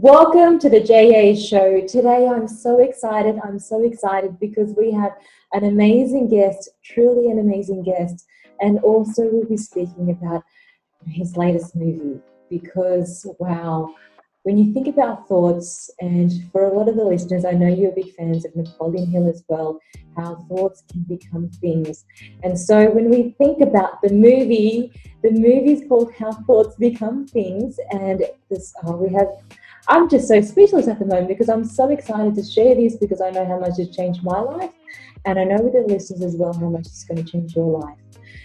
Welcome to the JA show. Today I'm so excited. I'm so excited because we have an amazing guest, truly an amazing guest, and also we'll be speaking about his latest movie because wow, when you think about thoughts, and for a lot of the listeners, I know you're big fans of Napoleon Hill as well, how thoughts can become things. And so when we think about the movie, the movie is called How Thoughts Become Things, and this oh, we have I'm just so speechless at the moment because I'm so excited to share this because I know how much it's changed my life. And I know with the listeners as well how much it's going to change your life.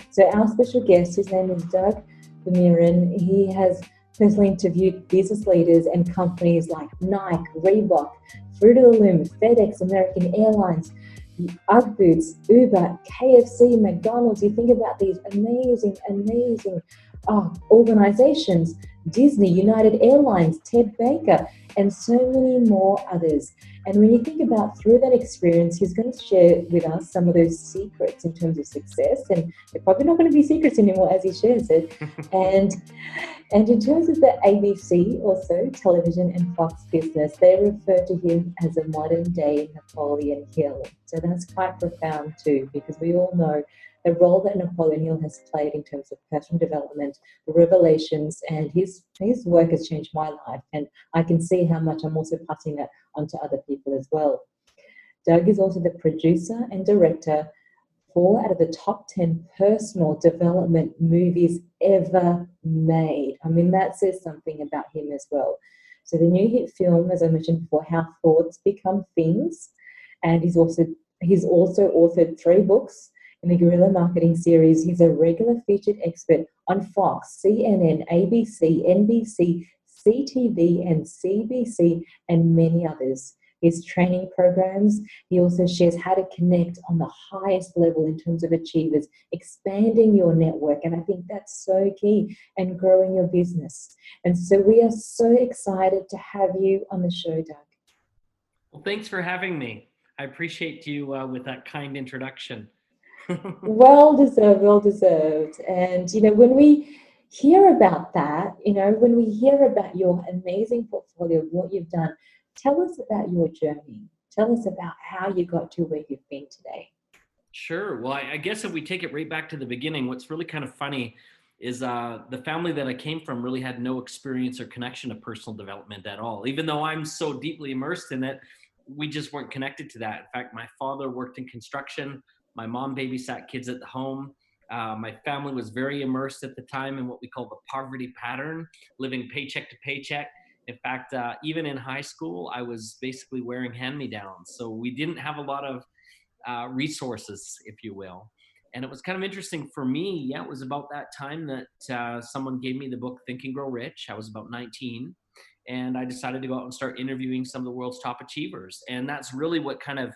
So, our special guest, his name is Doug Vermeeren. He has personally interviewed business leaders and companies like Nike, Reebok, Fruit of the Loom, FedEx, American Airlines, Ugg Boots, Uber, KFC, McDonald's. You think about these amazing, amazing oh, organizations Disney, United Airlines, Ted Baker, and so many more others. And when you think about through that experience, he's going to share with us some of those secrets in terms of success. And they're probably not going to be secrets anymore as he shares it. and and in terms of the ABC, also television and Fox business, they refer to him as a modern day Napoleon Hill. So that's quite profound too, because we all know the role that Napoleon Hill has played in terms of personal development, revelations, and his his work has changed my life. And I can see how much I'm also passing that on to other people as well. Doug is also the producer and director four out of the top 10 personal development movies ever made. I mean, that says something about him as well. So, the new hit film, as I mentioned before, How Thoughts Become Things, and he's also he's also authored three books in the Guerrilla Marketing Series. He's a regular featured expert on Fox, CNN, ABC, NBC, CTV, and CBC, and many others. His training programs, he also shares how to connect on the highest level in terms of achievers, expanding your network. And I think that's so key and growing your business. And so we are so excited to have you on the show, Doug. Well, thanks for having me. I appreciate you uh, with that kind introduction well deserved, well deserved. And, you know, when we hear about that, you know, when we hear about your amazing portfolio what you've done, tell us about your journey. Tell us about how you got to where you've been today. Sure. Well, I, I guess if we take it right back to the beginning, what's really kind of funny is uh, the family that I came from really had no experience or connection to personal development at all. Even though I'm so deeply immersed in it, we just weren't connected to that. In fact, my father worked in construction. My mom babysat kids at the home. Uh, my family was very immersed at the time in what we call the poverty pattern, living paycheck to paycheck. In fact, uh, even in high school, I was basically wearing hand me downs. So we didn't have a lot of uh, resources, if you will. And it was kind of interesting for me. Yeah, it was about that time that uh, someone gave me the book Think and Grow Rich. I was about 19. And I decided to go out and start interviewing some of the world's top achievers. And that's really what kind of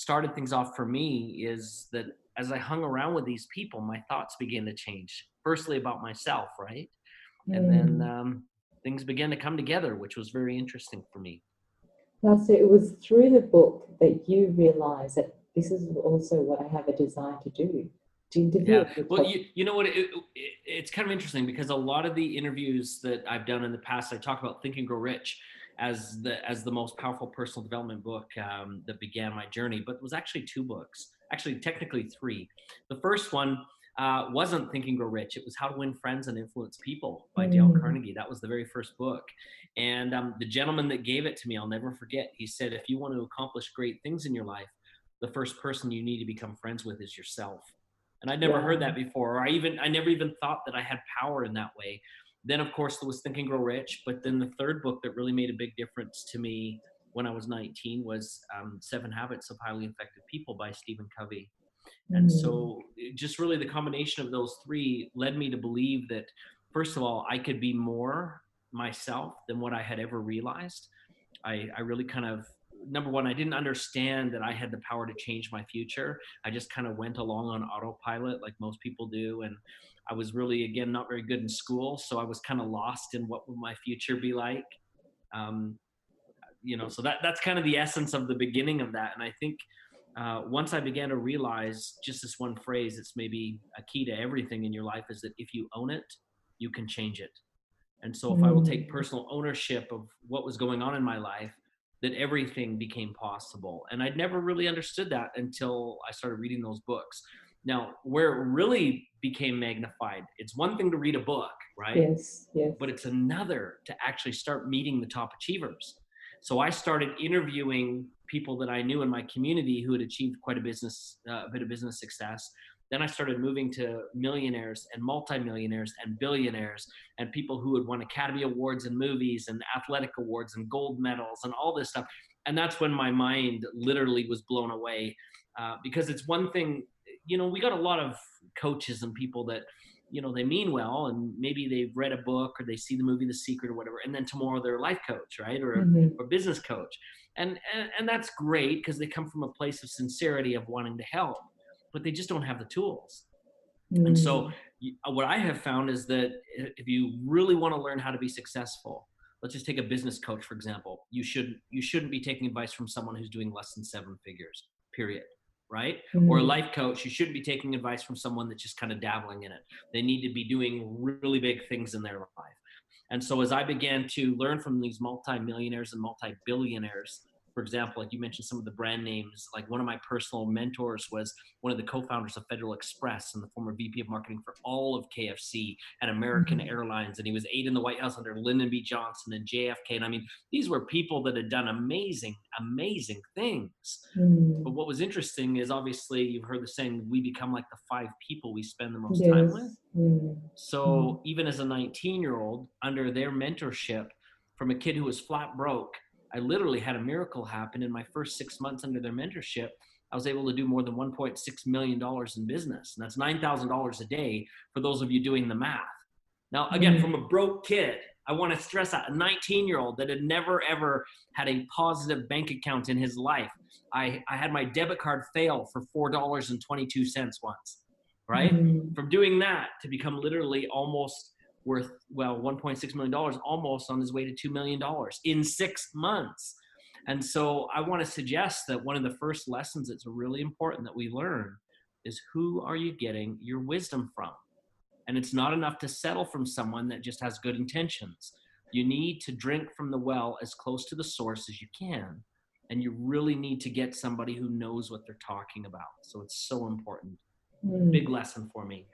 started things off for me is that as I hung around with these people, my thoughts began to change. Firstly, about myself, right? Mm. And then mm. um, things began to come together, which was very interesting for me. Now, so it was through the book that you realized that this is also what I have a desire to do. To interview. Yeah. Well, you, you know what? It, it, it's kind of interesting because a lot of the interviews that I've done in the past, I talk about Think and Grow Rich as the as the most powerful personal development book um, that began my journey. But it was actually two books, actually technically three. The first one uh, wasn't Think and Grow Rich. It was How to Win Friends and Influence People by mm. Dale Carnegie. That was the very first book. And um, the gentleman that gave it to me, I'll never forget. He said, if you want to accomplish great things in your life, the first person you need to become friends with is yourself. And I'd never yeah. heard that before, or I even I never even thought that I had power in that way then of course there was think and grow rich. But then the third book that really made a big difference to me when i was 19 was um, seven habits of highly effective people by stephen covey. And mm-hmm. so just really the combination of those three led me to believe that first of all i could be more myself than what i had ever realized. I, I really kind of number one i didn't understand that i had the power to change my future. I just kind of went along on autopilot like most people do. And I was really, again, not very good in school. So I was kind of lost in what would my future be like. Um, you know, so that, that's kind of the essence of the beginning of that. And I think uh, once I began to realize just this one phrase, it's maybe a key to everything in your life is that if you own it, you can change it. And so if I will take personal ownership of what was going on in my life, that everything became possible. And I'd never really understood that until I started reading those books. Now, where it really became magnified, it's one thing to read a book, right? Yes, yes. But it's another to actually start meeting the top achievers. So I started interviewing people that I knew in my community who had achieved quite a business, uh, a bit of business success. Then I started moving to millionaires and multimillionaires and billionaires and people who had won Academy Awards and movies and athletic awards and gold medals and all this stuff. And that's when my mind literally was blown away uh, because it's one thing, you know, we got a lot of coaches and people that, you know, they mean well and maybe they've read a book or they see the movie The Secret or whatever, and then tomorrow they're a life coach, right? Or, mm-hmm. or business coach. And, and, and that's great because they come from a place of sincerity of wanting to help but they just don't have the tools. Mm. And so, mm. uh, what I have found is that if you really want to learn how to be successful, let's just take a business coach for example. You should you shouldn't be taking advice from someone who's doing less than seven figures. Period. Right? Mm. Or a life coach, you shouldn't be taking advice from someone that's just kind of dabbling in it. They need to be doing really big things in their life. And so as I began to learn from these multimillionaires and multi-billionaires, for example, like you mentioned some of the brand names, like one of my personal mentors was one of the co-founders of Federal Express and the former VP of marketing for all of KFC and American mm-hmm. Airlines. And he was aide in the White House under Lyndon B. Johnson and JFK. And I mean, these were people that had done amazing, amazing things. Mm-hmm. But what was interesting is obviously you've heard the saying, we become like the five people we spend the most yes. time with. Mm-hmm. So even as a 19 year old under their mentorship from a kid who was flat broke, I literally had a miracle happen in my first six months under their mentorship. I was able to do more than $1.6 million in business. And that's $9,000 a day for those of you doing the math. Now, again, mm-hmm. from a broke kid, I want to stress out a 19 year old that had never ever had a positive bank account in his life. I, I had my debit card fail for $4.22 once, right? Mm-hmm. From doing that to become literally almost worth well 1.6 million dollars almost on his way to 2 million dollars in 6 months. And so i want to suggest that one of the first lessons that's really important that we learn is who are you getting your wisdom from? And it's not enough to settle from someone that just has good intentions. You need to drink from the well as close to the source as you can. And you really need to get somebody who knows what they're talking about. So it's so important. Mm. big lesson for me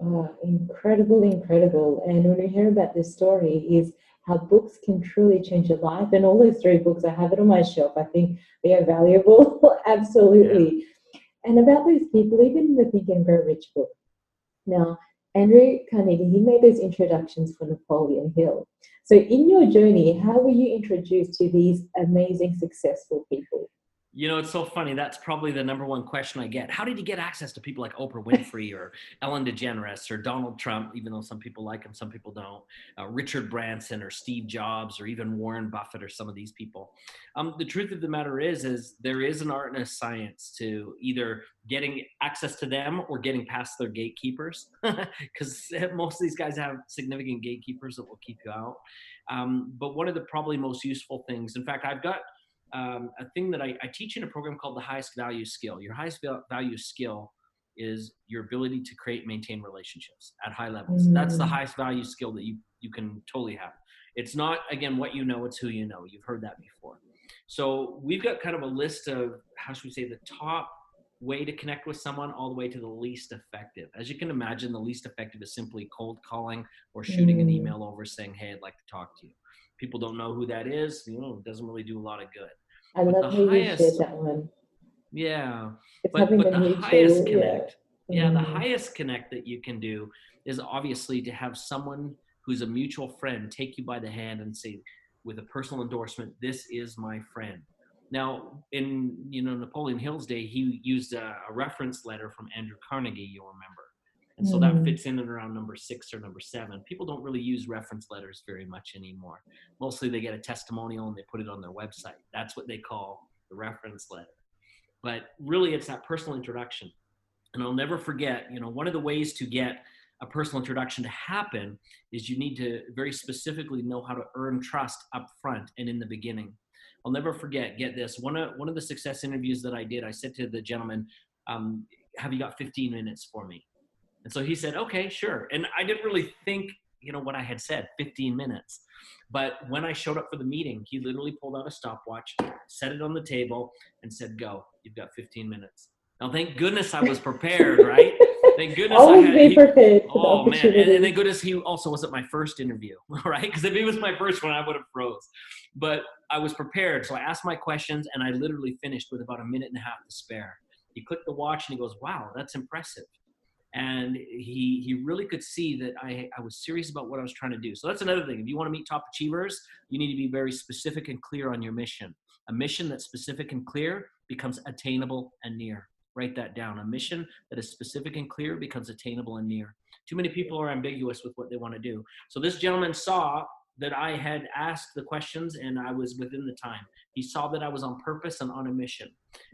Uh, oh, incredible, incredible. And when we hear about this story, is how books can truly change your life. And all those three books, I have it on my shelf. I think they are valuable, absolutely. Yeah. And about those people, even the Think and Grow Rich book. Now, Andrew Carnegie, he made those introductions for Napoleon Hill. So, in your journey, how were you introduced to these amazing, successful people? You know, it's so funny. That's probably the number one question I get. How did you get access to people like Oprah Winfrey or Ellen DeGeneres or Donald Trump, even though some people like him, some people don't, uh, Richard Branson or Steve Jobs or even Warren Buffett or some of these people? Um, the truth of the matter is, is there is an art and a science to either getting access to them or getting past their gatekeepers, because most of these guys have significant gatekeepers that will keep you out. Um, but one of the probably most useful things, in fact, I've got um, a thing that I, I, teach in a program called the highest value skill. Your highest value skill is your ability to create maintain relationships at high levels. Mm. That's the mm. highest value skill that you, you can totally have. It's not, again, what you know, it's who you know. You've heard that before. So we've got kind of a list of, how should we say, the top way to connect with someone all the way to the least effective. As you can imagine, the least effective is simply cold calling or shooting mm. an email over saying, hey, I'd like to talk to you. People don't know who that is. You know, it doesn't really do a lot of good. I but love how highest, you that one. Yeah. It's but, but the highest connect. Yeah. yeah, the mm-hmm. highest connect that you can do is obviously to have someone who's a mutual friend take you by the hand and say, with a personal endorsement, this is my friend. Now, in you know Napoleon Hill's day, he used a, a reference letter from Andrew Carnegie. You'll remember, and so that mm-hmm. fits in and around number six or number seven. People don't really use reference letters very much anymore. Mostly they get a testimonial and they put it on their website. That's what they call the reference letter. But really, it's that personal introduction. And I'll never forget, you know, one of the ways to get a personal introduction to happen is you need to very specifically know how to earn trust up front and in the beginning. I'll never forget, get this. One of, one of the success interviews that I did, I said to the gentleman, um, Have you got 15 minutes for me? And so he said, okay, sure. And I didn't really think you know what I had said, 15 minutes. But when I showed up for the meeting, he literally pulled out a stopwatch, set it on the table, and said, "Go. You've got 15 minutes." Now, thank goodness I was prepared, right? Thank goodness Always I had. be prepared for oh man, and, and thank goodness he also wasn't my first interview, right? Because if he was my first one, I would have froze. But I was prepared, so I asked my questions, and I literally finished with about a minute and a half to spare. He clicked the watch and he goes, "Wow, that's impressive." And he he really could see that I, I was serious about what I was trying to do. So that's another thing. If you want to meet top achievers, you need to be very specific and clear on your mission. A mission that's specific and clear becomes attainable and near. Write that down. A mission that is specific and clear becomes attainable and near. Too many people are ambiguous with what they want to do. So this gentleman saw that I had asked the questions and I was within the time. He saw that I was on purpose and on a mission.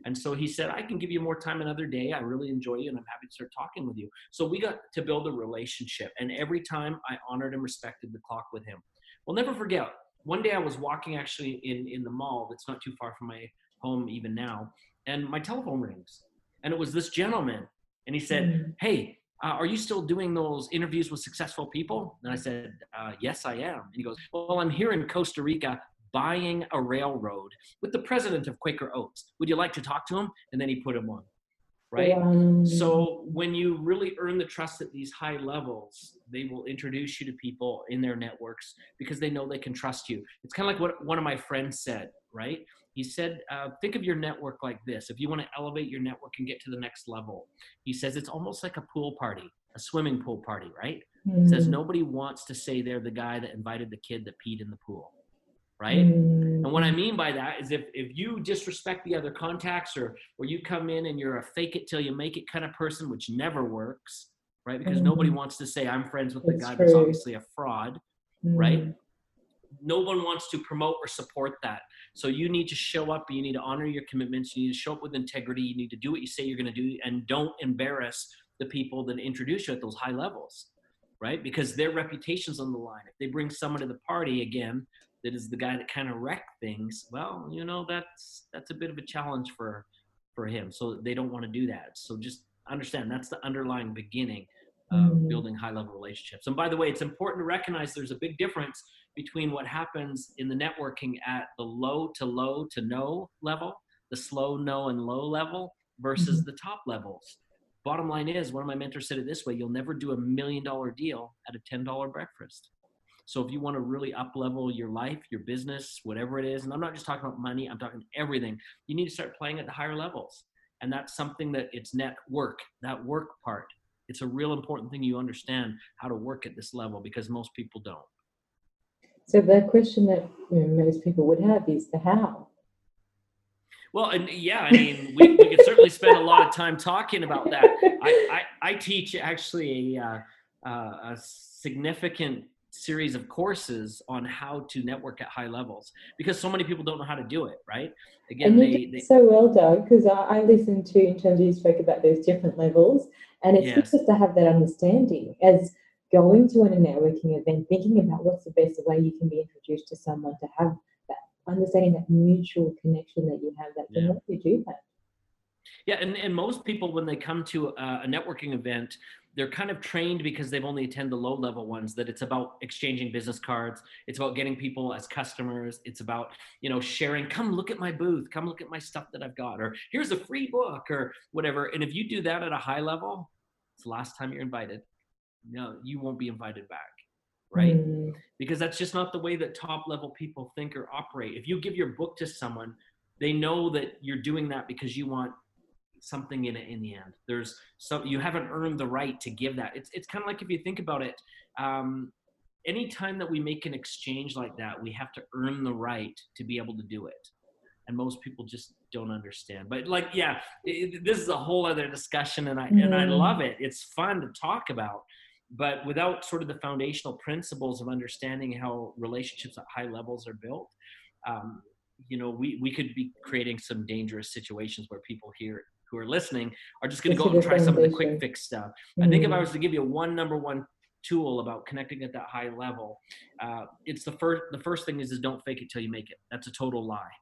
And so he said, I can give you more time another day. I really enjoy you and I'm happy to start talking with you. So we got to build a relationship. And every time I honored and respected the clock with him. We'll never forget. One day I was walking actually in, in the mall that's not too far from my home even now. And my telephone rings. And it was this gentleman. And he said, Mm. Hey, uh, are you still doing those interviews with successful people? And I said, uh, Yes, I am. And he goes, Well, I'm here in Costa Rica buying a railroad with the president of Quaker Oats. Would you like to talk to him? And then he put him on. Right. Um, So when you really earn the trust at these high levels, they will introduce you to people in their networks because they know they can trust you. It's kind of like what one of my friends said, right? He said, uh, think of your network like this. If you want to elevate your network and get to the next level, he says it's almost like a pool party, a swimming pool party, right? He says mm, nobody wants to say they're the guy that invited the kid that peed in the pool, right? mm, And what I mean by that is if, if you disrespect the other contacts or or you come in and you're a fake it till you make it kind of person, which never works, right? Because nobody Mhm. wants to say I'm friends with the That's guy that's obviously a fraud. right? No one wants to promote or support that. So you need to show up, you need to honor your commitments, you need to show up with integrity, you need to do what you say you're going to do and don't embarrass the people that introduce you at those high levels. Right? Because their reputation's on the line. If they bring someone to the party again that is the guy that kind of wrecked things, well, you know, that's that's a bit of a challenge for for him. So they don't want to do that. So just understand that's the underlying beginning of Mm. building high level relationships. And by the way, it's important to recognize there's a big difference between what happens in the networking at the low to low to no level, the slow no and low level versus mm-hmm. the top levels. Bottom line is, one of my mentors said it this way you'll never do a million dollar deal at a $10 breakfast. So if you want to really up level your life, your business, whatever it is, and I'm not just talking about money, I'm talking everything, you need to start playing at the higher levels. And that's something that it's network, that work part. It's a real important thing you understand how to work at this level because most people don't. So the question that you know, most people would have is the how. Well, and yeah, I mean, we, we could certainly spend a lot of time talking about that. I, I, I teach actually a, uh, a significant series of courses on how to network at high levels because so many people don't know how to do it, right? Again, and you they, did they so well, Doug, because I, I listened to in terms of you spoke about those different levels, and it's good Yes. just to have that understanding as going to a networking event, thinking about what's the best way you can be introduced to someone to have that understanding that mutual connection that you have that can Yeah. help you do that. Yeah, and, and most people, when they come to a, a networking event, they're kind of trained because they've only attended the low level ones that it's about exchanging business cards. It's about getting people as customers. It's about, you know, sharing, come look at my booth, come look at my stuff that I've got, or here's a free book or whatever. And if you do that at a high level, it's the last time you're invited. No, you won't be invited back. Right Mm, because that's just not the way that top level people think or operate. If you give your book to someone, they know that you're doing that because you want something in it in the end. There's so you haven't earned the right to give that. It's it's kind of like if you think about it, um, anytime that we make an exchange like that, we have to earn the right to be able to do it. And most people just don't understand. But like, yeah, it, this is a whole other discussion, and I and I Mm. love it. It's fun to talk about but without sort of the foundational principles of understanding how relationships at high levels are built um, you know we, we could be creating some dangerous situations where people here who are listening are just going to go and try some of the quick fix stuff. I think if i mm, was to give you one number one tool about connecting at that high level uh, it's the first the first thing is is don't fake it till you make it. That's a total lie.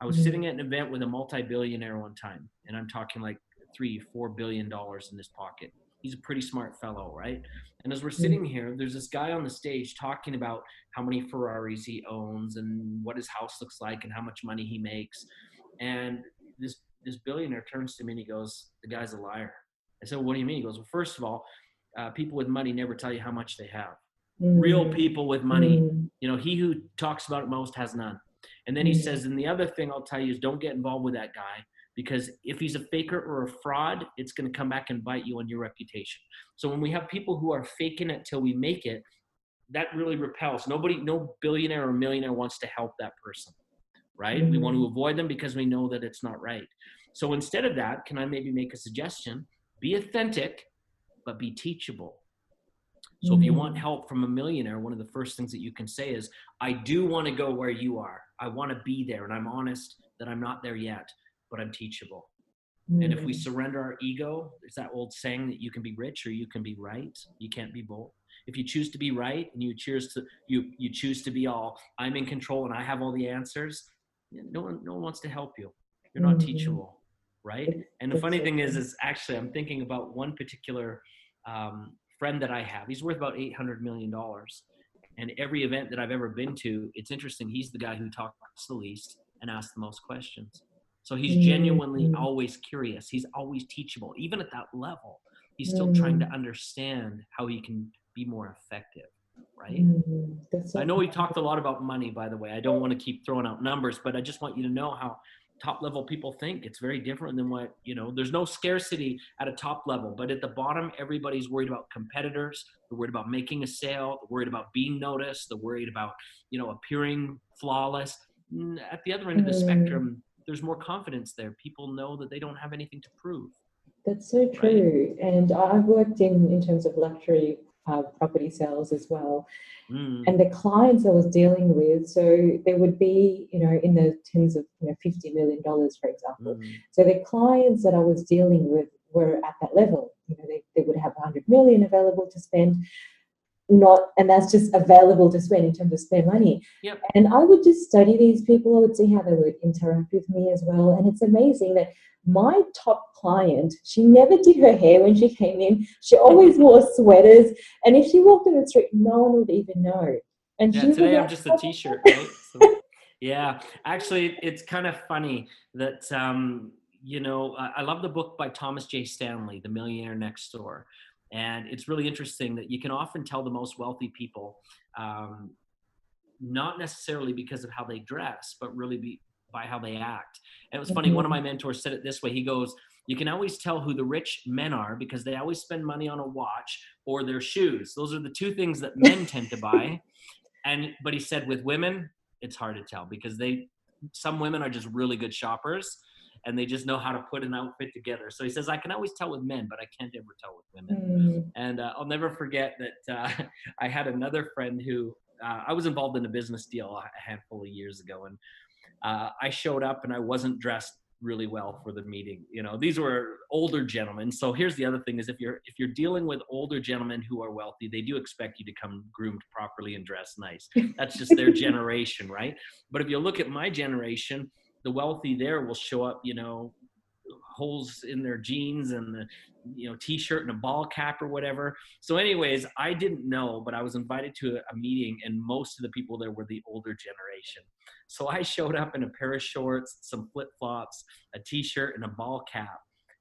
I was sitting at an event with a multi-billionaire one time and i'm talking like three four billion dollars in his pocket he's a pretty smart fellow, right? And as we're sitting here, there's this guy on the stage talking about how many Ferraris he owns and what his house looks like and how much money he makes. And this this billionaire turns to me and he goes, "The guy's a liar." I said, "What do you mean?" He goes, "Well, first of all, uh, people with money never tell you how much they have. Mm. Real people with money, mm. you know, he who talks about it most has none." And then he mm. says, "And the other thing I'll tell you is don't get involved with that guy because if he's a faker or a fraud, it's going to come back and bite you on your reputation. So when we have people who are faking it till we make it, that really repels. Nobody, no billionaire or millionaire wants to help that person, right? Mm-hmm. We want to mm-hmm. avoid them because we know that it's not right. So instead of that, can I maybe make a suggestion? Be authentic, but be teachable. So if you want mm-hmm. help from a millionaire, one of the first things that you can say is, I do want to go where you are. I want to be there. And I'm honest that I'm not there yet but I'm teachable. Mm-hmm. And if we mm. surrender our ego, it's that old saying that you can be rich or you can be right. You can't be both. If you choose to be right and you choose to you you choose to be all I'm in control and I have all the answers, no one no one wants to help you. You're not mm-hmm. teachable, right? And the funny thing is, is actually I'm thinking about one particular um, friend that I have. He's worth about eight hundred million dollars, and every event that I've ever been to, it's interesting. He's the guy who talks the least and asks the most questions. So he's mm-hmm. genuinely always curious. He's always teachable. Even at that level, he's still mm-hmm. trying to mm. understand how he can be more effective. Right. Mm-hmm. I know we talked a lot about money, by the way. I don't want to keep throwing out numbers, but I just want you to know how top level people think. It's very different than what, you know, there's no scarcity at a top level, but at the bottom, everybody's worried about competitors. They're worried about making a sale. They're worried about being noticed. They're worried about, you know, appearing flawless. At the other end of the mm. spectrum, there's more confidence there. People know that they don't have anything to prove. That's so true. Right? And I've worked in in terms of luxury uh, property sales as well. Mm. And the clients I was dealing with, so there would be, you know, in the tens of, you know, fifty million dollars, for example. Mm. So the clients that I was dealing with were at that level. You know, they, they would have 100 million available to spend not and that's just available to spend in terms of spare money. Yep. and i would just study these people i would see how they would interact with me as well. And it's amazing that my top client she never did her hair when she came in. She always wore sweaters. And if she walked in the street no one would even know. And yeah, today i'm just a t-shirt right? So, yeah. Actually it's kind of funny that um you know i love the book by thomas j. Stanley the millionaire next door and it's really interesting that you can often tell the most wealthy people, um, not necessarily because of how they dress, but really be, by how they act. And it was funny, one of my mm-hmm. mentors said it this way. He goes, You can always tell who the rich men are because they always spend money on a watch or their shoes. Those are the two things that men tend to buy. And, but he said, with women, it's hard to tell because they, some women are just really good shoppers and they just know how to put an outfit together. So he says, I can always tell with men, but I can't ever tell with women. Mm. And uh, I'll never forget that uh, I had another friend who uh, I was involved in a business deal a handful of years ago, and uh, I showed up and I wasn't dressed really well for the meeting you know these were older gentlemen so here's the other thing is if you're if you're dealing with older gentlemen who are wealthy they do expect you to come groomed properly and dressed nice that's just their generation right but if you look at my generation the wealthy there will show up, you know, holes in their jeans and the you know t-shirt and a ball cap or whatever. So anyways i didn't know but i was invited to a, meeting and most of the people there were the older generation. So i showed up in a pair of shorts some flip-flops a t-shirt and a ball cap.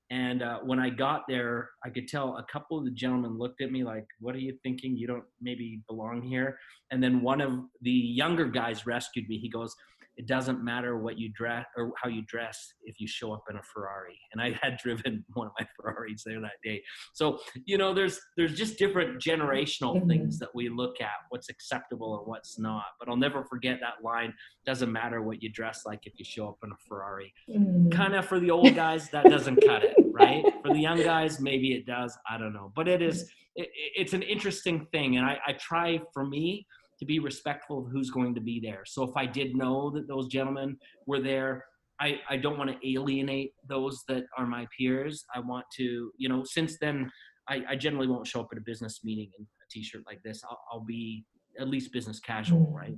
And uh, when i got there i could tell a couple of the gentlemen looked at me like what are you thinking? You don't maybe belong here. And then one of the younger guys rescued me. He goes it doesn't matter what you dress or how you dress if you show up in a Ferrari. And I had driven one of my Ferraris there that day. So, you know, there's there's just different generational mm-hmm. things that we look at, what's acceptable and what's not. But I'll never forget that line, doesn't matter what you dress like if you show up in a Ferrari. Mm-hmm. Kind of for the old guys, that doesn't cut it, right? For the young guys, maybe it does. I don't know. But it is it, it's an interesting thing. And I, I try for me to be respectful of who's going to be there. So if I did know that those gentlemen were there, I, I don't want to alienate those that are my peers. I want to, you know, since then, I, I generally won't show up at a business meeting in a t-shirt like this. I'll, I'll be at least business casual, mm. right?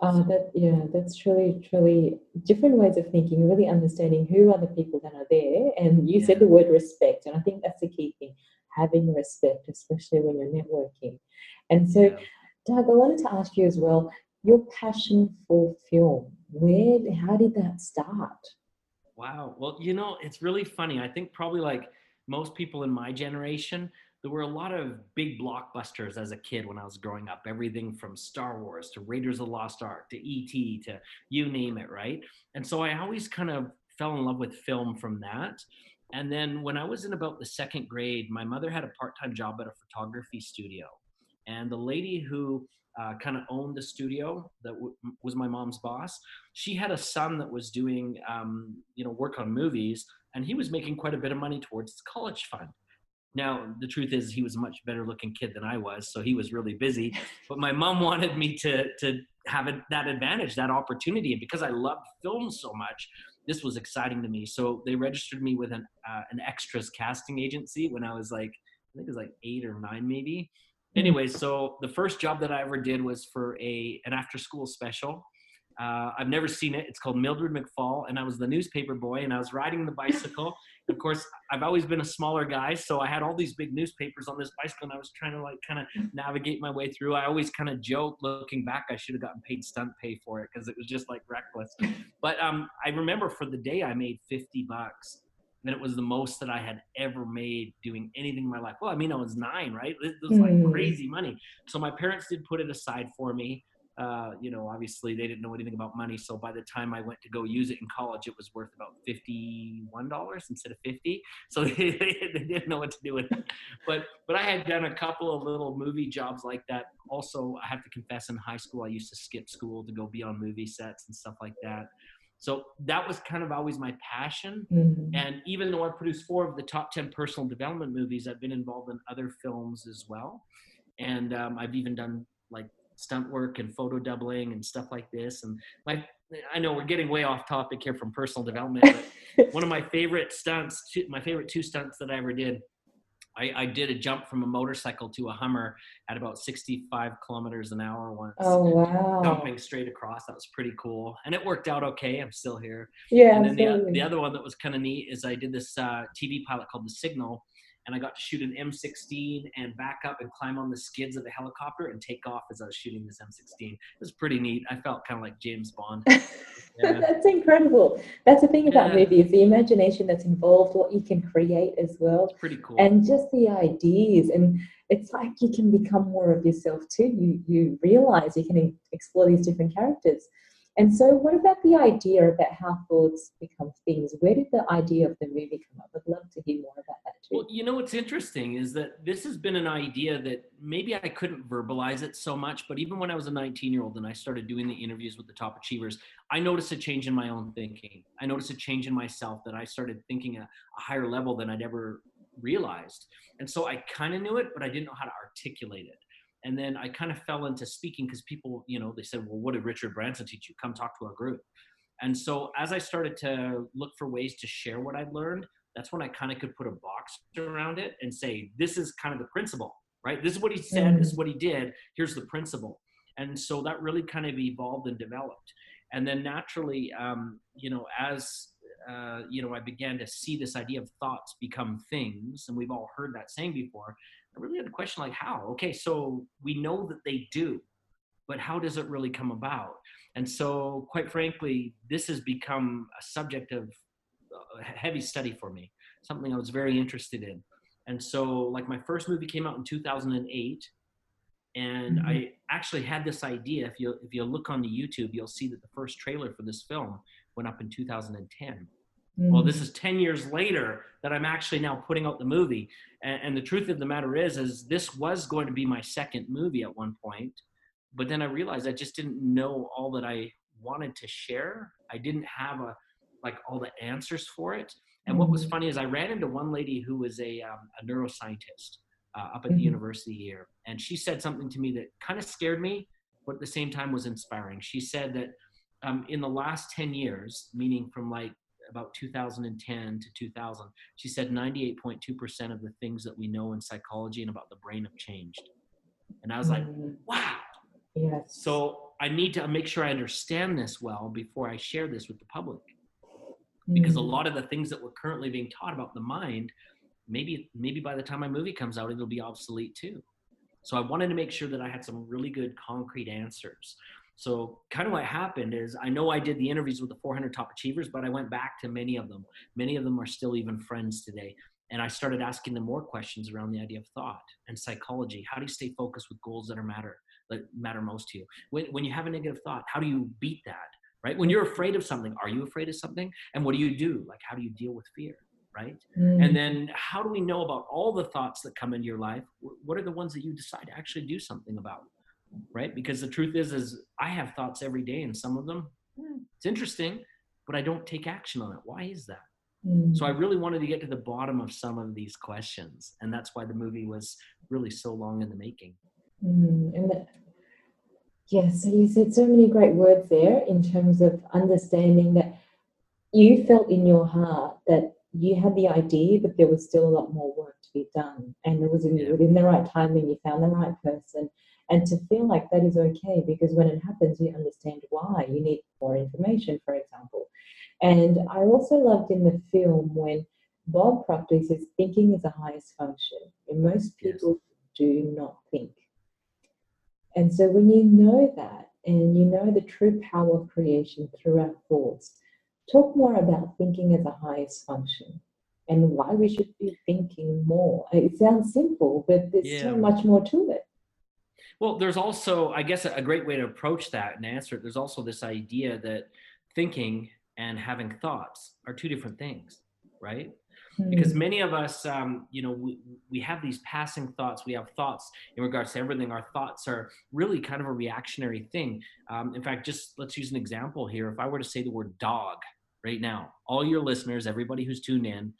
Oh, that yeah, that's truly, truly different ways of thinking. Really understanding who are the people that are there, and you Yeah. said the word respect, and I think that's the key thing: having respect, especially when you're networking. And so, Yeah. Doug, I wanted to ask you as well: your passion for film. Where, how did that start? Wow. Well, you know, it's really funny. I think probably like most people in my generation, there were a lot of big blockbusters as a kid when I was growing up. Everything from Star Wars to Raiders of the Lost Ark to E.T. to you name it, right? And so I always kind of fell in love with film from that. And then when I was in about the second grade, my mother had a part time job at a photography studio. And the lady who uh, kind of owned the studio that w- was my mom's boss she had a son that was doing um, you know work on movies and he was making quite a bit of money towards his college fund. Now the truth is he was a much better looking kid than i was so he was really busy but my mom wanted me to to have it, that advantage that opportunity and because i loved film so much this was exciting to me. So they registered me with an uh, an extras casting agency when i was like i think it was like eight or nine maybe anyway so the first job that i ever did was for a an after school special uh, I've never seen it. It's called Mildred McFall, and I was the newspaper boy, and I was riding the bicycle. of course, I've always been a smaller guy, so I had all these big newspapers on this bicycle, and I was trying to like kind of navigate my way through. I always kind of joke, looking back, I should have gotten paid stunt pay for it because it was just like reckless. But um, I remember for the day I made fifty bucks, and it was the most that I had ever made doing anything in my life. Well, I mean, I was nine, right? It was like Mm. crazy money. So my parents did put it aside for me uh, you know, obviously they didn't know anything about money. So by the time I went to go use it in college, it was worth about fifty-one dollars instead of fifty. So they, they didn't know what to do with it. But but I had done a couple of little movie jobs like that. Also, I have to confess, in high school, I used to skip school to go be on movie sets and stuff like that. So that was kind of always my passion. Mm. And even though I produced four of the top 10 personal development movies, I've been involved in other films as well. And um, I've even done like stunt work and photo doubling and stuff like this. And my, I know we're getting way off topic here from personal development, but one of my favorite stunts, two, my favorite two stunts that I ever did, I, I did a jump from a motorcycle to a Hummer at about 65 kilometers an hour once. Oh wow! Jumping straight across, that was pretty cool, and it worked out okay. I'm still here Yeah, and then the, the other one that was kind of neat is I did this uh, TV pilot called The Signal, and I got to shoot an M16 and back up and climb on the skids of the helicopter and take off as I was shooting this M16. It was pretty neat. I felt kind of like James Bond. Yeah. that's incredible. That's the thing about Yeah. movies, the imagination that's involved, what you can create as well, It's pretty cool. and just the ideas. And it's like you can become more of yourself too. You you realize you can explore these different characters. And so, what about the idea about how thoughts become things? Where did the idea of the movie come up? I'd love to hear more about that too. Well, you know what's interesting is that this has been an idea that maybe I couldn't verbalize it so much, but even when I was a 19 year old and I started doing the interviews with the top achievers, I noticed a change in my own thinking. I noticed a change in myself that I started thinking at a higher level than I'd ever realized. And so I kind of knew it, but I didn't know how to articulate it. And then I kind of fell into speaking because people, you know, they said, well, what did Richard Branson teach you? Come talk to our group. And so as I started to look for ways to share what I'd learned, that's when I kind of could put a box around it and say, this is kind of the principle, right? This is what he said, this is what he did, here's the principle. And so that really kind of evolved and developed. And then naturally, um, you know, as uh, you know, I began to see this idea of thoughts become things, and we've all heard that saying before. I really had a question like, how? Okay, so we know that they do, but how does it really come about? And so, quite frankly, this has become a subject of uh, heavy study for me, something I was very interested in. And so, like, my first movie came out in 2008, and Mhm. I actually had this idea. If you if you look on the YouTube, you'll see that the first trailer for this film went up in 2010. Well, Mm. this is 10 years later that I'm actually now putting out the movie. And, and the truth of the matter is, is this was going to be my second movie at one point. But then I realized I just didn't know all that I wanted to share. I didn't have a, like all the answers for it. And what was Mhm. funny is I ran into one lady who was a, um, a neuroscientist uh, up at the Mhm. university here. And she said something to me that kind of scared me, but at the same time was inspiring. She said that um, in the last 10 years, meaning from like about 2010 to 2000, she said 98.2% of the things that we know in psychology and about the brain have changed. And I was like, Mm. wow. yes. So I need to make sure I understand this well before I share this with the public. Because a Mm. lot of the things that we're currently being taught about the mind, maybe maybe by the time my movie comes out, it'll be obsolete too. So I wanted to make sure that I had some really good concrete answers. So kind of what happened is I know I did the interviews with the 400 top achievers, but I went back to many of them. Many of them are still even friends today. And I started asking them more questions around the idea of thought and psychology. How do you stay focused with goals that are matter that matter most to you? When, when you have a negative thought, how do you beat that? Right? When you're afraid of something, are you afraid of something? And what do you do? Like how do you deal with fear? Right? Mm. And then how do we know about all the thoughts that come into your life? What are the ones that you decide to actually do something about? Right? Because the truth is, is I have thoughts every day, and some of them, hmm, it's interesting, but I don't take action on it. Why is that? Mm. So I really wanted to get to the bottom of some of these questions, and that's why the movie was really so long in the making. Mm, and that, yes, so you said so many great words there in terms of understanding that you felt in your heart that you had the idea, but there was still a lot more work to be done, and it was in, Yeah. within the right timing. You found the right person, and to feel like that is okay because when it happens, you understand why. You need more information, for example. And I also loved in the film when Bob Proctor says thinking is the highest function, and most Yes. people do not think. And so when you know that and you know the true power of creation through our thoughts, talk more about thinking as a highest function and why we should be thinking more. It sounds simple, but there's Yeah. so much more to it. Well, there's also, I guess, a great way to approach that and answer it. There's also this idea that thinking and having thoughts are two different things, right? because Hmm. many of us um, you know we, we have these passing thoughts we have thoughts in regards to everything our thoughts are really kind of a reactionary thing um, in fact just let's use an example here if i were to say the word dog right now all your listeners everybody who's tuned in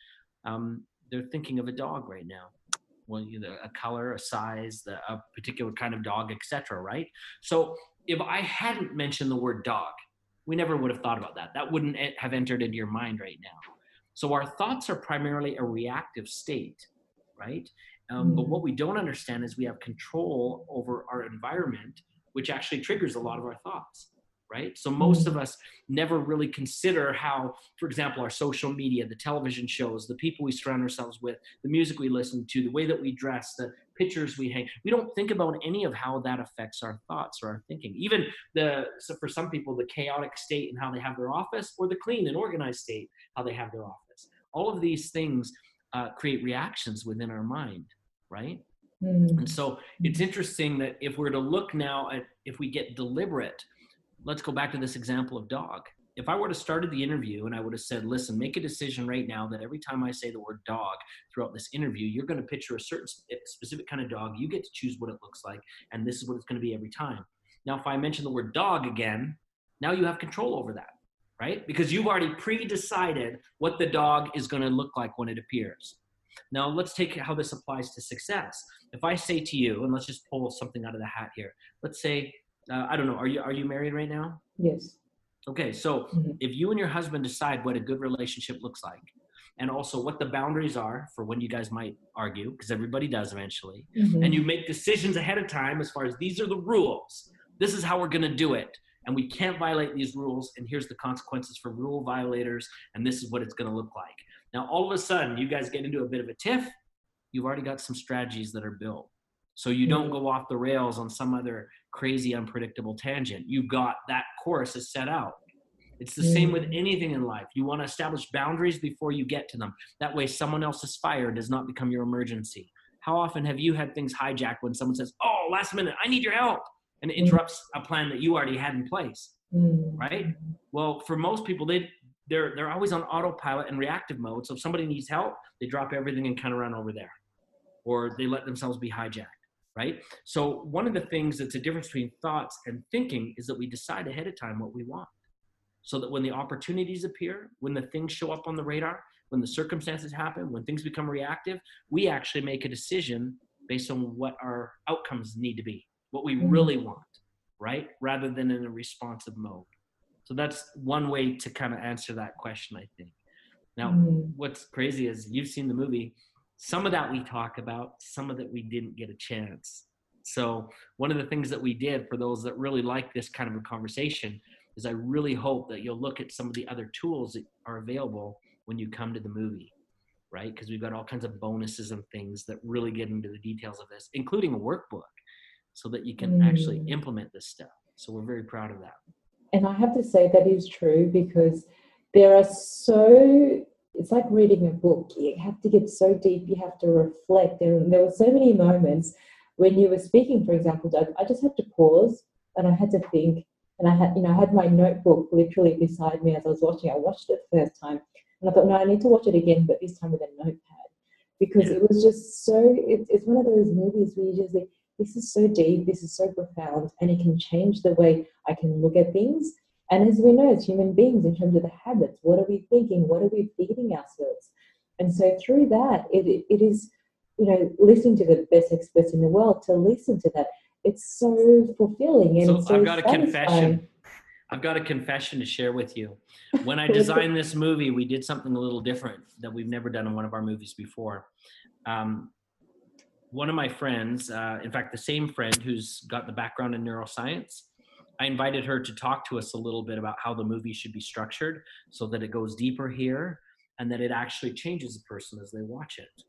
um, they're thinking of a dog right now well you know, a color a size the, a particular kind of dog etc right so if i hadn't mentioned the word dog we never would have thought about that that wouldn't have entered into your mind right now so our thoughts are primarily a reactive state, right? Um, But Mm. what we don't understand is we have control over our environment, which actually triggers a lot of our thoughts, right? So most of us never really consider how, for example, our social media, the television shows, the people we surround ourselves with, the music we listen to, the way that we dress, the pictures we hang. We don't think about any of how that affects our thoughts or our thinking. Even the so for some people, the chaotic state and how they have their office, or the clean and organized state how they have their office. All of these things uh, create reactions within our mind, right? Hmm. And so it's interesting that if we're to look now at if we get deliberate, let's go back to this example of dog. If I were to started the interview and I would have said, listen, make a decision right now that every time I say the word dog throughout this interview, you're going to picture a certain specific kind of dog. You get to choose what it looks like, and this is what it's going to be every time. Now, if I mention the word dog again, now you have control over that, right? Because you've already pre-decided what the dog is going to look like when it appears. Now, let's take how this applies to success. If I say to you, and let's just pull something out of the hat here. Let's say, uh, I don't know, are you are you married right now? Yes. Okay, so Mhm. if you and your husband decide what a good relationship looks like, and also what the boundaries are for when you guys might argue, because everybody does eventually, Mhm. and you make decisions ahead of time as far as these are the rules, this is how we're going to do it, and we can't violate these rules, and here's the consequences for rule violators, and this is what it's going to look like. Now, all of a sudden, you guys get into a bit of a tiff. You've already got some strategies that are built. So you don't mm-hmm. go off the rails on some other crazy, unpredictable tangent. You got that course is set out. It's the same with Mm. anything in life. You want to establish boundaries before you get to them. That way, someone else's fire does not become your emergency. How often have you had things hijacked when someone says, Oh, last minute, I need your help? And it mm-hmm. interrupts a plan that you already had in place right? Well, for most people, they they're they're always on autopilot and reactive mode. So if somebody needs help, they drop everything and kind of run over there, or they let themselves be hijacked, right? So one of the things that's a difference between thoughts and thinking is that we decide ahead of time what we want, so that when the opportunities appear, when the things show up on the radar, when the circumstances happen, when things become reactive, we actually make a decision based on what our outcomes need to be, what we Mm. really want, right? Rather than in a responsive mode. So that's one way to kind of answer that question, I think. Now, Mm. what's crazy is you've seen the movie. Some of that we talk about, some of that we didn't get a chance So, one of the things that we did for those that really like this kind of a conversation is I really hope that you'll look at some of the other tools that are available when you come to the movie, right? Because we've got all kinds of bonuses and things that really get into the details of this, including a workbook, so that you can mm. actually implement this stuff. So, we're very proud of that. And I have to say that is true because there are so it's like reading a book. You have to get so deep, you have to reflect. And there were so many moments when you were speaking, for example, Doug, I just had to pause and I had to think. And I had, you know, I had my notebook literally beside me as I was watching. I watched it the first time, and I thought, no, I need to watch it again, but this time with a notepad, because it was just so. It, it's one of those movies where you just think, this is so deep, this is so profound, and it can change the way I can look at things. And as we know, as human beings, in terms of the habits, what are we thinking? What are we feeding ourselves? And so through that, it, it is, you know, listening to the best experts in the world to listen to that. It's so fulfilling and so, so I've got a confession. I've got a confession to share with you. When I designed this movie, we did something a little different that we've never done in one of our movies before. Um, one of my friends, uh, in fact, the same friend who's got the background in neuroscience, I invited her to talk to us a little bit about how the movie should be structured so that it goes deeper here and that it actually changes a person as they watch it.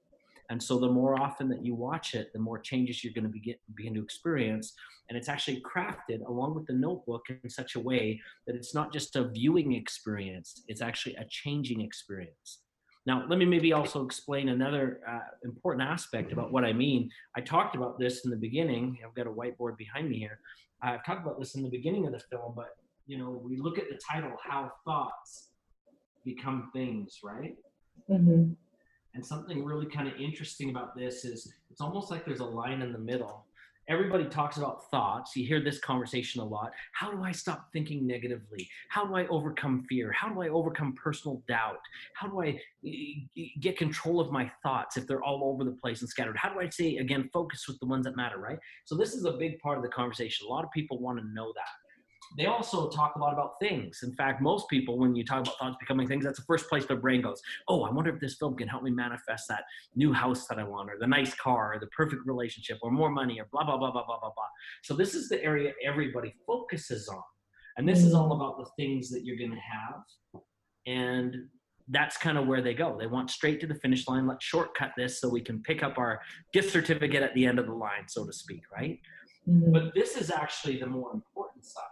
And so the more often that you watch it, the more changes you're going to begin, begin to experience. And it's actually crafted along with the notebook in such a way that it's not just a viewing experience, it's actually a changing experience. Now, let me maybe also explain another uh, important aspect about what I mean. I talked about this in the beginning. I've got a whiteboard behind me here. I've talked about this in the beginning of the film, but you know, we look at the title, "How Thoughts Become Things," right? Mm-hmm. And something really kind of interesting about this is it's almost like there's a line in the middle everybody talks about thoughts. You hear this conversation a lot. How do I stop thinking negatively? How do I overcome fear? How do I overcome personal doubt? How do I get control of my thoughts if they're all over the place and scattered? How do I say, again, focus with the ones that matter, right? So, this is a big part of the conversation. A lot of people want to know that they also talk a lot about things. In fact, most people, when you talk about thoughts becoming things, that's the first place their brain goes. Oh, I wonder if this film can help me manifest that new house that I want, or the nice car, or the perfect relationship, or more money, or blah, blah, blah, blah, blah, blah, blah. So, this is the area everybody focuses on. And this is all mm. about the things that you're going to have. And that's kind of where they go. They want straight to the finish line. Let's shortcut this so we can pick up our gift certificate at the end of the line, so to speak, right? Mm-hmm. But this is actually the more important side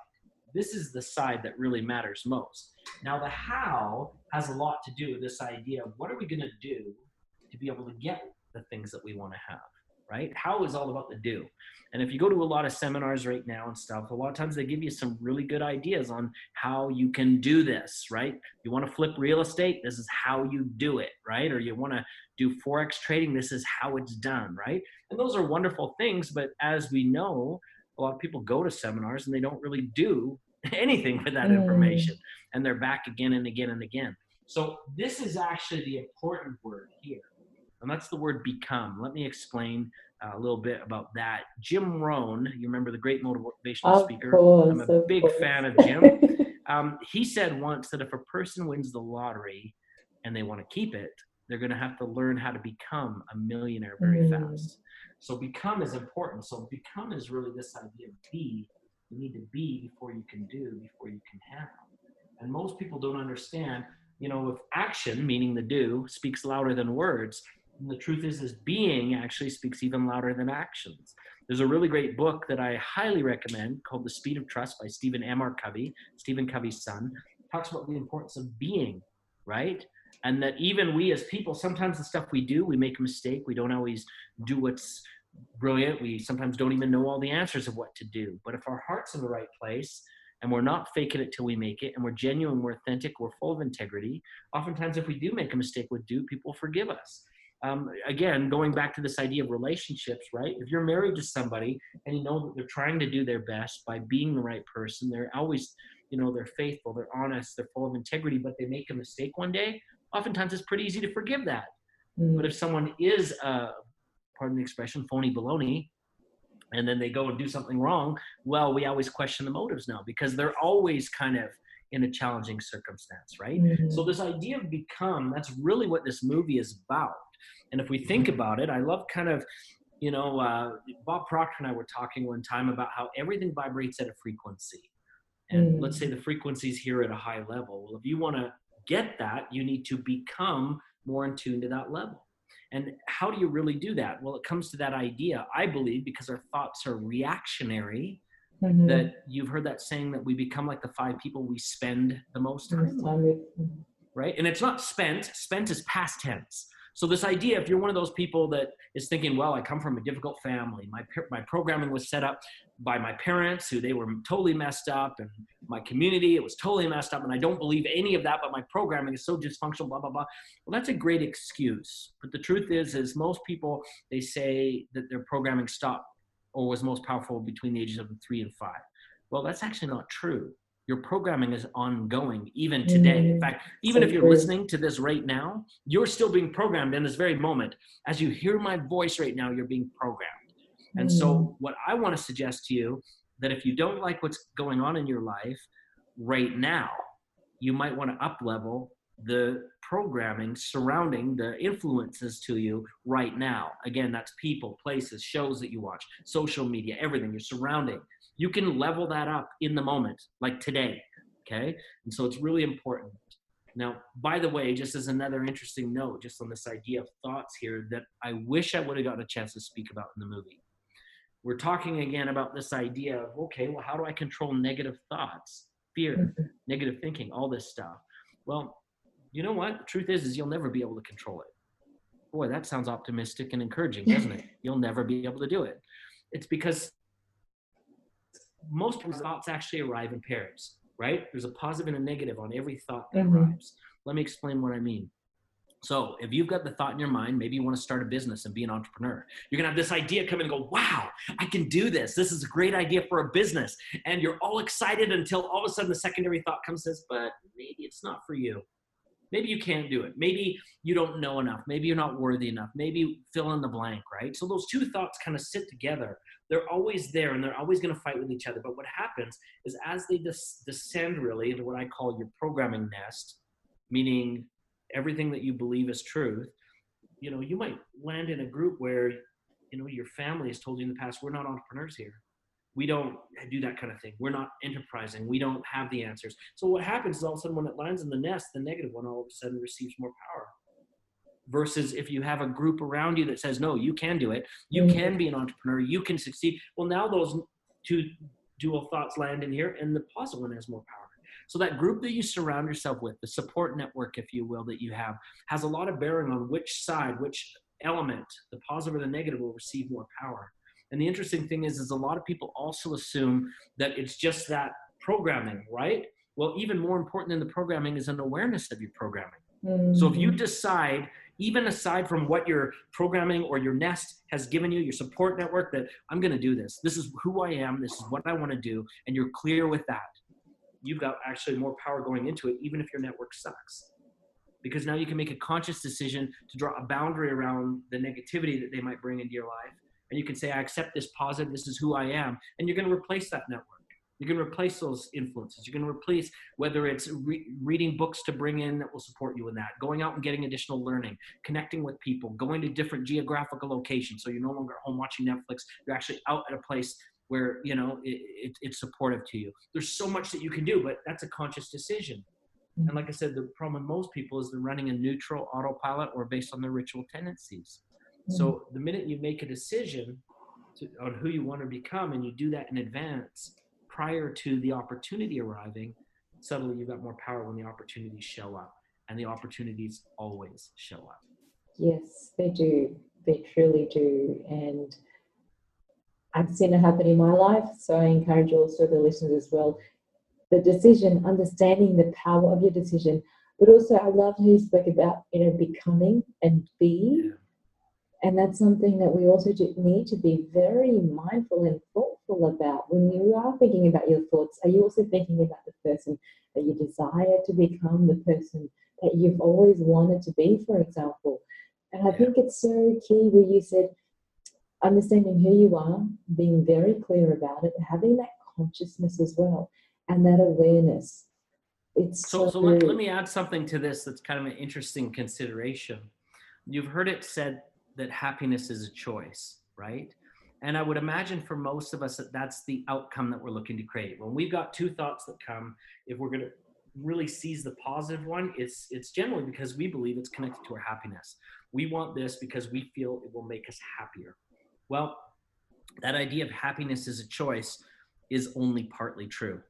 this is the side that really matters most. Now, the how has a lot to do with this idea of what are we going to do to be able to get the things that we want to have, right? How is all about the do. And if you go to a lot of seminars right now and stuff, a lot of times they give you some really good ideas on how you can do this, right? You want to flip real estate, this is how you do it, right? Or you want to do Forex trading, this is how it's done, right? And those are wonderful things, but as we know, a lot of people go to seminars and they don't really do anything with that mm. information and they're back again and again and again so this is actually the important word here and that's the word become let me explain uh, a little bit about that jim rohn you remember the great motivational of speaker course, i'm a big course. fan of jim um, he said once that if a person wins the lottery and they want to keep it they're going to have to learn how to become a millionaire very mm. fast so become is important. So become is really this idea of be. You need to be before you can do, before you can have. And most people don't understand, you know, if action, meaning the do, speaks louder than words, the truth is, is being actually speaks even louder than actions. There's a really great book that I highly recommend called The Speed of Trust by Stephen M. R. Covey, Stephen Covey's son. talks about the importance of being, right? And that even we as people sometimes the stuff we do we make a mistake. We don't always do what's brilliant. We sometimes don't even know all the answers of what to do. But if our heart's in the right place and we're not faking it till we make it and we're genuine we're authentic we're full of integrity oftentimes if we do make a mistake with do people forgive us. Um, again going back to this idea of relationships right? If you're married to somebody and you know that they're trying to do their best by being the right person they're always you know they're faithful they're honest they're full of integrity but they make a mistake one day oftentimes it's pretty easy to forgive that. Mm. But if someone is, uh, pardon the expression, phony baloney, and then they go and do something wrong, well, we always question the motives now because they're always kind of in a challenging circumstance, right? Mm-hmm. So this idea of become, that's really what this movie is about. And if we think about it, I love kind of you know, uh, Bob Proctor and I were talking one time about how everything vibrates at a frequency. And Mm. let's say the frequency's here at a high level. Well, if you want to get that, you need to become more in tune to that level. And how do you really do that? Well, it comes to that idea, I believe, because our thoughts are reactionary, Mhm. that you've heard that saying that we become like the five people we spend the most time with mhm. right? And it's not spent. Spent is past tense. So this idea, if you're one of those people that is thinking, well, I come from a difficult family. My my programming was set up by my parents, who they were totally messed up, and my community it was totally messed up, and I don't believe any of that. But my programming is so dysfunctional. Blah blah blah. Well, that's a great excuse. But the truth is, is most people they say that their programming stopped or was most powerful between the ages of three and five. Well, that's actually not true. Your programming is ongoing even today. In Mm. fact, even So if you're true. listening to this right now, you're still being programmed in this very moment. As you hear my voice right now, you're being programmed. And Mm. so, what I want to suggest to you that if you don't like what's going on in your life right now, you might want to up level the programming surrounding the influences to you right now. Again, that's people, places, shows that you watch, social media, everything, your surrounding. You can level that up in the moment, like today. Okay. And so it's really important. Now, by the way, just as another interesting note, just on this idea of thoughts here that I wish I would have gotten a chance to speak about in the movie. We're talking again about this idea of okay, well, how do I control negative thoughts, fear, negative thinking, all this stuff? Well, you know what? The truth is, is you'll never be able to control it. Boy, that sounds optimistic and encouraging, doesn't it? You'll never be able to do it. It's because most people's thoughts actually arrive in pairs, right? There's a positive and a negative on every thought that Mhm. arrives. Let me explain what I mean. So, if you've got the thought in your mind, maybe you want to start a business and be an entrepreneur. You're going to have this idea come in and go, wow, I can do this. This is a great idea for a business. And you're all excited until all of a sudden the secondary thought comes and says, but maybe it's not for you. Maybe you can't do it. Maybe you don't know enough. Maybe you're not worthy enough. Maybe fill in the blank, right? So, those two thoughts kind of sit together. They're always there and they're always going to fight with each other. But what happens is as they des- descend really into what I call your programming nest, meaning everything that you believe is truth, you know, you might land in a group where, you know, your family has told you in the past, we're not entrepreneurs here. We don't do that kind of thing. We're not enterprising. We don't have the answers. So what happens is all of a sudden when it lands in the nest, the negative one all of a sudden receives more power. Versus if you have a group around you that says, no, you can do it. You Mhm. can be an entrepreneur. You can succeed. Well, now those two dual thoughts land in here and the positive one has more power. So that group that you surround yourself with, the support network, if you will, that you have, has a lot of bearing on which side, which element, the positive or the negative, will receive more power. And the interesting thing is, is a lot of people also assume that it's just that programming, right? Well, even more important than the programming is an awareness of your programming. So if you Mhm. decide, even aside from what your programming or your nest has given you, your support network, that I'm going to do this. This is who I am. This is what I want to do. And you're clear with that. You've got actually more power going into it, even if your network sucks. Because now you can make a conscious decision to draw a boundary around the negativity that they might bring into your life. And you can say, I accept this positive. This is who I am. And you're going to replace that network. You're going to replace those influences. You're going to replace whether it's re- reading books to bring in that will support you in that, going out and getting additional learning, connecting with people, going to different geographical locations. So you're no longer at home watching Netflix. You're actually out at a place where you know it, it, it's supportive to you. There's so much that you can do, but that's a conscious decision. And mm-hmm. like I said, the problem with most people is they're running a neutral autopilot or based on their ritual tendencies. So mm-hmm. the minute you make a decision to, on who you want to become and you do that in advance prior to the opportunity arriving, suddenly you've got more power when the opportunities show up. And the opportunities always show up. Yes, they do. They truly do. And I've seen it happen in my life. So I encourage also the listeners as well. The decision, understanding the power of your decision, but also I love how you spoke about, you know, becoming and be. Yeah. And that's something that we also do need to be very mindful and thoughtful about. When you are thinking about your thoughts, are you also thinking about the person that you desire to become, the person that you've always wanted to be, for example? And I think it's so key where you said understanding who you are, being very clear about it, having that consciousness as well, and that awareness. It's So, so, so let, let me add something to this that's kind of an interesting consideration. You've heard it said that happiness is a choice, right? And I would imagine for most of us that that's the outcome that we're looking to create. When we've got two thoughts that come, if we're going to really seize the positive one, it's it's generally because we believe it's connected to our happiness. We want this because we feel it will make us happier. Well, that idea of happiness as a choice is only partly true.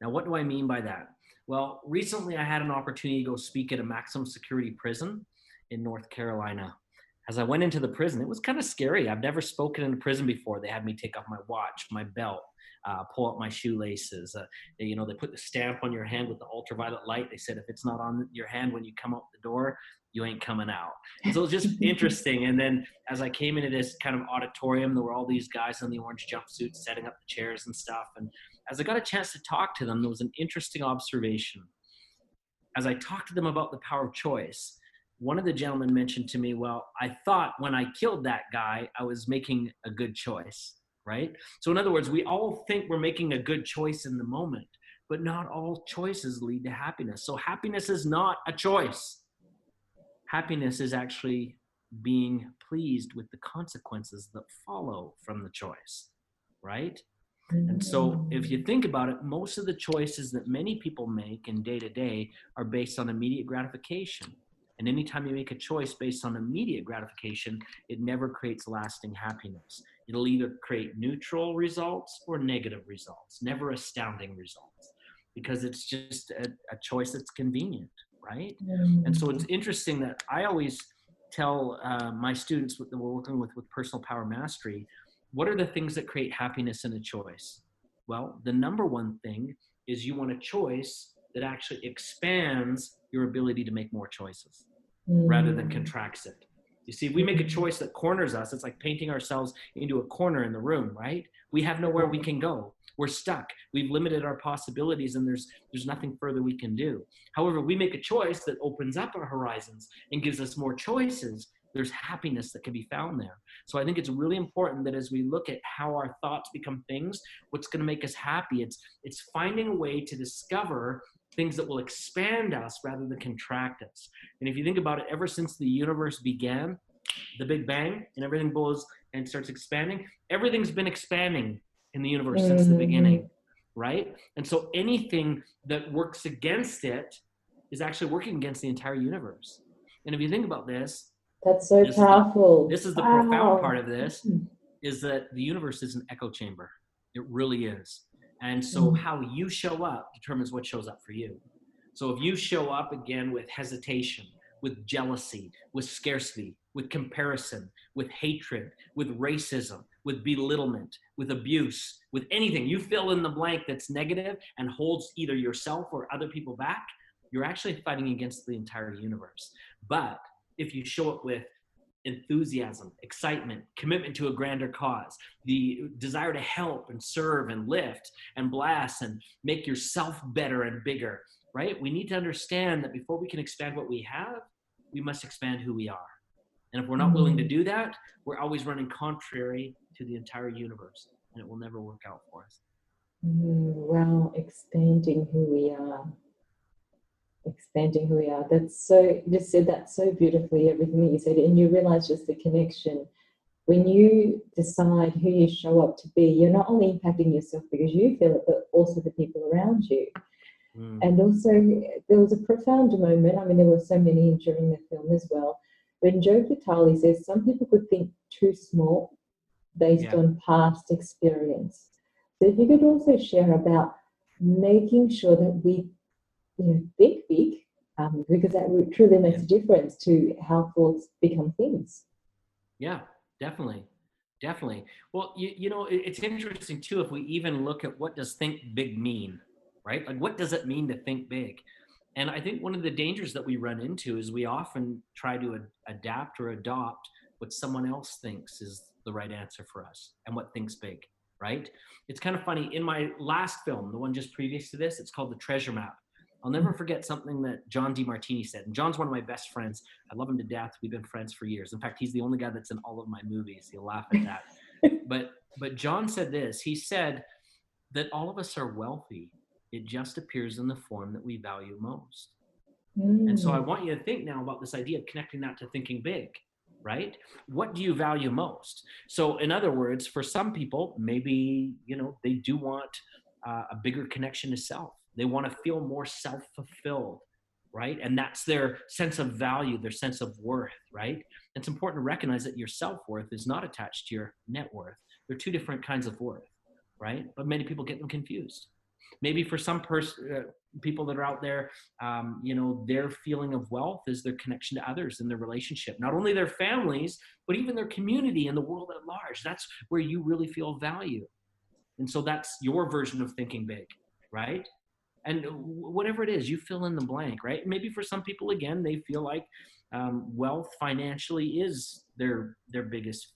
Now, what do I mean by that? Well, recently I had an opportunity to go speak at a maximum security prison in North Carolina. As I went into the prison, it was kind of scary. I've never spoken in a prison before. They had me take off my watch, my belt, uh, pull up my shoelaces. Uh, they, you know, they put the stamp on your hand with the ultraviolet light. They said if it's not on your hand when you come out the door, you ain't coming out. So it was just interesting. And then as I came into this kind of auditorium, there were all these guys in the orange jumpsuits setting up the chairs and stuff. And as I got a chance to talk to them, there was an interesting observation. As I talked to them about the power of choice, one of the gentlemen mentioned to me, Well, I thought when I killed that guy, I was making a good choice, right? So, in other words, we all think we're making a good choice in the moment, but not all choices lead to happiness. So, happiness is not a choice. Happiness is actually being pleased with the consequences that follow from the choice, right? And so, if you think about it, most of the choices that many people make in day to day are based on immediate gratification. And anytime you make a choice based on immediate gratification, it never creates lasting happiness. It'll either create neutral results or negative results, never astounding results, because it's just a, a choice that's convenient, right? Mm-hmm. And so it's interesting that I always tell uh, my students that we're working with with personal power mastery what are the things that create happiness in a choice? Well, the number one thing is you want a choice that actually expands your ability to make more choices mm. rather than mm. contracts it. You see, we make a choice that corners us, it's like painting ourselves into a corner in the room, right? We have nowhere we can go. We're stuck. We've limited our possibilities and there's there's nothing further we can do. However, we make a choice that opens up our horizons and gives us more choices there's happiness that can be found there. So I think it's really important that as we look at how our thoughts become things, what's going to make us happy, it's it's finding a way to discover things that will expand us rather than contract us. And if you think about it, ever since the universe began, the Big Bang, and everything goes and starts expanding, everything's been expanding in the universe mm-hmm. since the beginning, mm-hmm. right? And so anything that works against it is actually working against the entire universe. And if you think about this, that's so this powerful. Is the, this is the wow. profound part of this hmm. is that the universe is an echo chamber. It really is. And so mm. how you show up determines what shows up for you. So if you show up again with hesitation, with jealousy, with scarcity, with comparison, with hatred, with racism, with belittlement, with abuse, with anything, you fill in the blank that's negative and holds either yourself or other people back, you're actually fighting against the entire universe. But if you show up with enthusiasm, excitement, commitment to a grander cause, the desire to help and serve and lift and blast and make yourself better and bigger, right? We need to understand that before we can expand what we have, we must expand who we are. And if we're not willing to mm-hmm. do that, we're always running contrary to the entire universe and it will never work out for us. Mm, well, expanding who we are expanding who we are. That's so, you just said that so beautifully, everything that you said. And you realize just the connection. When you decide who you show up to be, you're not only impacting yourself because you feel it, but also the people around you. Mm. And also, there was a profound moment. I mean, there were so many during the film as well. When Joe Vitale says some people could think too small based yeah. on past experience. So, if you could also share about making sure that we you know, think big, um, because that truly makes a difference to how thoughts become things. Yeah, definitely. Definitely. Well, you, you know, it's interesting too if we even look at what does think big mean, right? Like what does it mean to think big? And I think one of the dangers that we run into is we often try to ad- adapt or adopt what someone else thinks is the right answer for us and what thinks big, right? It's kind of funny. In my last film, the one just previous to this, it's called The Treasure Map. I'll never forget something that John Demartini said. And John's one of my best friends. I love him to death. We've been friends for years. In fact, he's the only guy that's in all of my movies. He'll laugh at that. but but John said this. He said that all of us are wealthy. It just appears in the form that we value most. Mm. And so I mm. want you to think now about this idea of connecting that to thinking big. right what do you value most so in other words for some people maybe you know they do want uh, a bigger connection to self they want to feel more self-fulfilled right? And that's their sense of value their sense of worth right? It's important to recognize that your self-worth is not attached to your net worth. They're two different kinds of worth right? But many people get them confused. Maybe for some person uh, people that are out there um, you know their feeling of wealth is their connection to others and their relationship. Not only their families but even their community and the world at large. That's where you really feel value. And so that's your version of thinking big right and whatever it is you fill in the blank right maybe for some people again they feel like um, wealth financially is their their biggest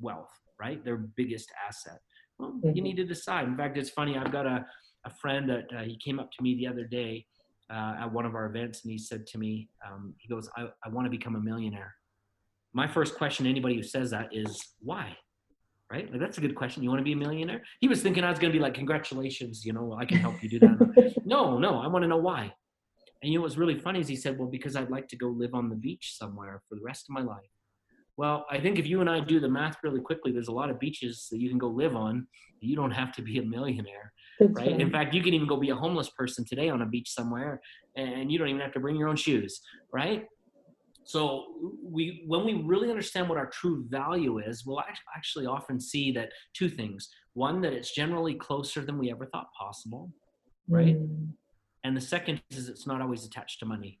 wealth right their biggest asset well mm-hmm. you need to decide in fact it's funny i've got a a friend that uh, he came up to me the other day uh, at one of our events and he said to me, um, he goes, I, I want to become a millionaire. My first question to anybody who says that is, why? Right? Like, that's a good question. You want to be a millionaire? He was thinking I was going to be like, congratulations, you know, I can help you do that. no, no, I want to know why. And you know what's really funny is he said, well, because I'd like to go live on the beach somewhere for the rest of my life. Well, I think if you and I do the math really quickly, there's a lot of beaches that you can go live on. You don't have to be a millionaire right? In fact, you can even go be a homeless person today on a beach somewhere, and you don't even have to bring your own shoes, right? So we, when we really understand what our true value is, we'll actually often see that two things: one, that it's generally closer than we ever thought possible, right? Mm. And the second is it's not always attached to money,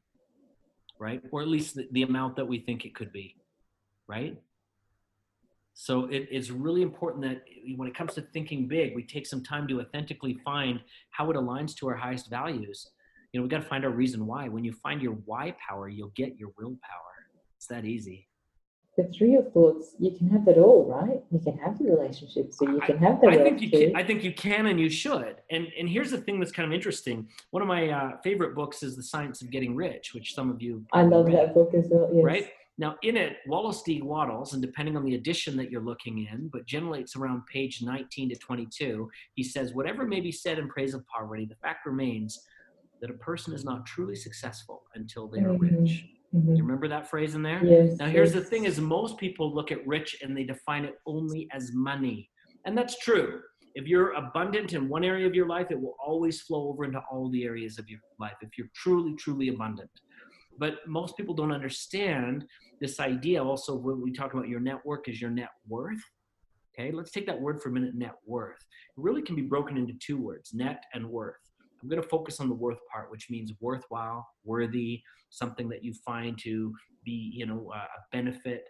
right? Or at least the, the amount that we think it could be, right? So it, it's really important that when it comes to thinking big, we take some time to authentically find how it aligns to our highest values. You know, we got to find our reason why. When you find your why power, you'll get your willpower. It's that easy. the three of thoughts, you can have it all, right? You can have the relationship, so you can have the. I think you too. can. I think you can, and you should. And and here's the thing that's kind of interesting. One of my uh, favorite books is The Science of Getting Rich, which some of you. I love read, that book as well. Yes. Right now, in it, Wallace D. Wattles, and depending on the edition that you're looking in, but generally it's around page 19 to 22, he says, Whatever may be said in praise of poverty, the fact remains that a person is not truly successful until they are mm-hmm. rich. Mm-hmm. You remember that phrase in there? Yes. Now, here's yes. the thing: is most people look at rich and they define it only as money, and that's true. If you're abundant in one area of your life, it will always flow over into all the areas of your life. If you're truly, truly abundant, but most people don't understand this idea also when we talk about your network is your net worth okay let's take that word for a minute net worth it really can be broken into two words net and worth i'm going to focus on the worth part which means worthwhile worthy something that you find to be you know a benefit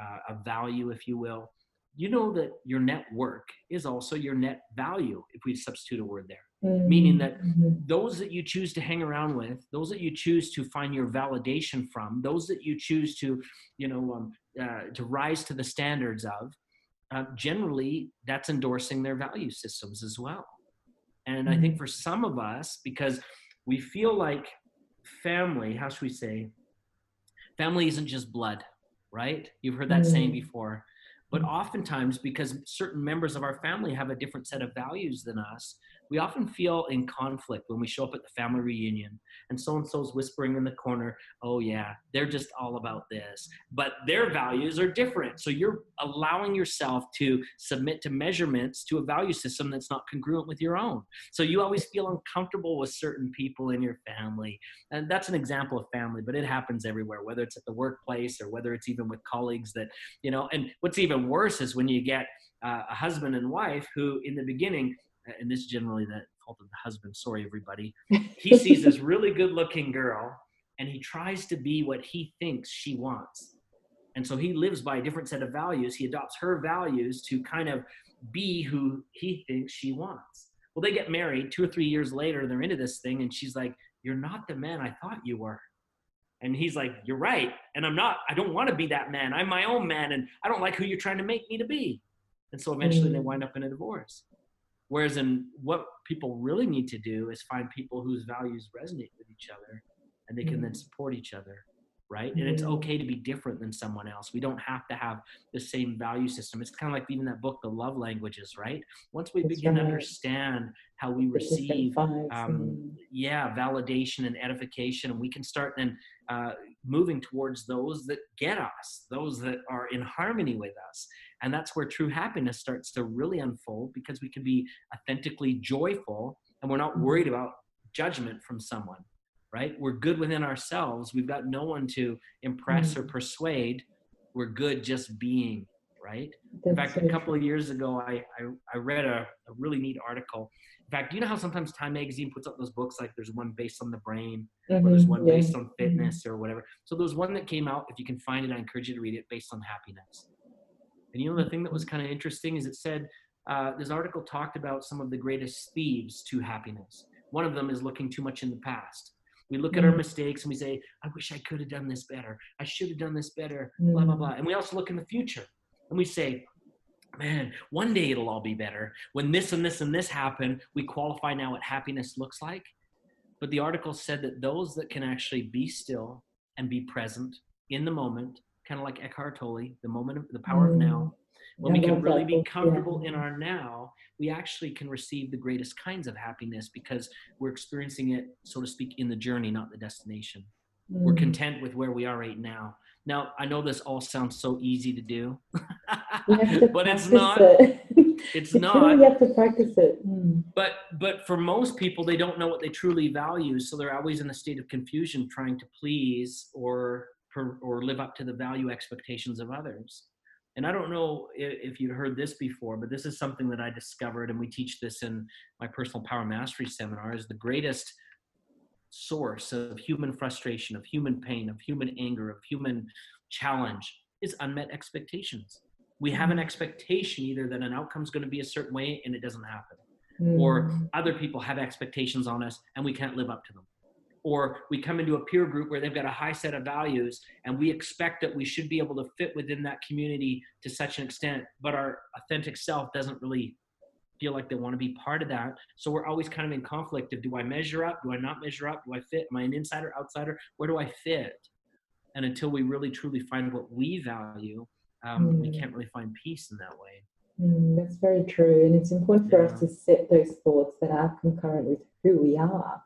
uh, a value if you will you know that your network is also your net value if we substitute a word there mm-hmm. meaning that mm-hmm. those that you choose to hang around with those that you choose to find your validation from those that you choose to you know um, uh, to rise to the standards of uh, generally that's endorsing their value systems as well and mm-hmm. i think mm-hmm. for some of us because we feel like family how should we say family isn't just blood right you've heard that saying mm. before but oftentimes, because certain members of our family have a different set of values than us, we often feel in conflict when we show up at the family reunion and so and so's whispering in the corner, oh, yeah, they're just all about this. But their values are different. So you're allowing yourself to submit to measurements to a value system that's not congruent with your own. So you always feel uncomfortable with certain people in your family. And that's an example of family, but it happens everywhere, whether it's at the workplace or whether it's even with colleagues that, you know, and what's even worse is when you get uh, a husband and wife who, in the beginning, and this is generally the fault of the husband. Sorry, everybody. He sees this really good-looking girl, and he tries to be what he thinks she wants, and so he lives by a different set of values. He adopts her values to kind of be who he thinks she wants. Well, they get married. Two or three years later, they're into this thing, and she's like, "You're not the man I thought you were." And he's like, You're right. And I'm not, I don't want to be that man. I'm my own man. And I don't like who you're trying to make me to be. And so eventually they mm. wind up in a divorce. Whereas in what people really need to do is find people whose values resonate with each other and they can then mm. support each other, right? And it's okay to be different than someone else. We don't have to have the same value system. It's kind of like even that book, The Love Languages, right? Once we That's begin right. to understand how we receive, um, yeah, validation and edification, and we can start then uh, moving towards those that get us, those that are in harmony with us. And that's where true happiness starts to really unfold because we can be authentically joyful and we're not mm-hmm. worried about judgment from someone right? We're good within ourselves. We've got no one to impress mm-hmm. or persuade. We're good just being, right? In fact, a couple of years ago, I, I, I read a, a, really neat article. In fact, do you know how sometimes Time Magazine puts up those books like there's one based on the brain, mm-hmm. or there's one yeah. based on mm-hmm. fitness mm-hmm. or whatever. So there's one that came out. If you can find it, I encourage you to read it based on happiness. And you know the thing that was kind of interesting is it said uh, this article talked about some of the greatest thieves to happiness. One of them is looking too much in the past. We look at our mm. mistakes and we say, I wish I could have done this better. I should have done this better, blah, blah, mm. blah. And we also look in the future and we say, man, one day it'll all be better. When this and this and this happen, we qualify now what happiness looks like. But the article said that those that can actually be still and be present in the moment, kind of like Eckhart Tolle, the moment of the power mm. of now, when we can really be comfortable in our now, we actually can receive the greatest kinds of happiness because we're experiencing it, so to speak, in the journey, not the destination. Mm. We're content with where we are right now. Now, I know this all sounds so easy to do, but it's not. It. It's not. You have to practice it. Mm. But but for most people, they don't know what they truly value, so they're always in a state of confusion, trying to please or or live up to the value expectations of others and I don't know if you've heard this before, but this is something that I discovered, and we teach this in my personal power mastery seminar. Is the greatest source of human frustration, of human pain, of human anger, of human challenge is unmet expectations. We have an mm. expectation either that an outcome is going to be a certain way and it doesn't happen, mm. or other people have expectations on us and we can't live up to them or we come into a peer group where they've got a high set of values and we expect that we should be able to fit within that community to such an extent but our authentic self doesn't really feel like they want to be part of that. So we're always kind of in conflict of do i measure up? Do i not measure up? Do i fit? Am i an insider outsider? Where do i fit? And until we really truly find what we value um, mm. we can't really find peace in that way. Mm, that's very true and it's important for yeah. us to set those thoughts that are concurrent with who we are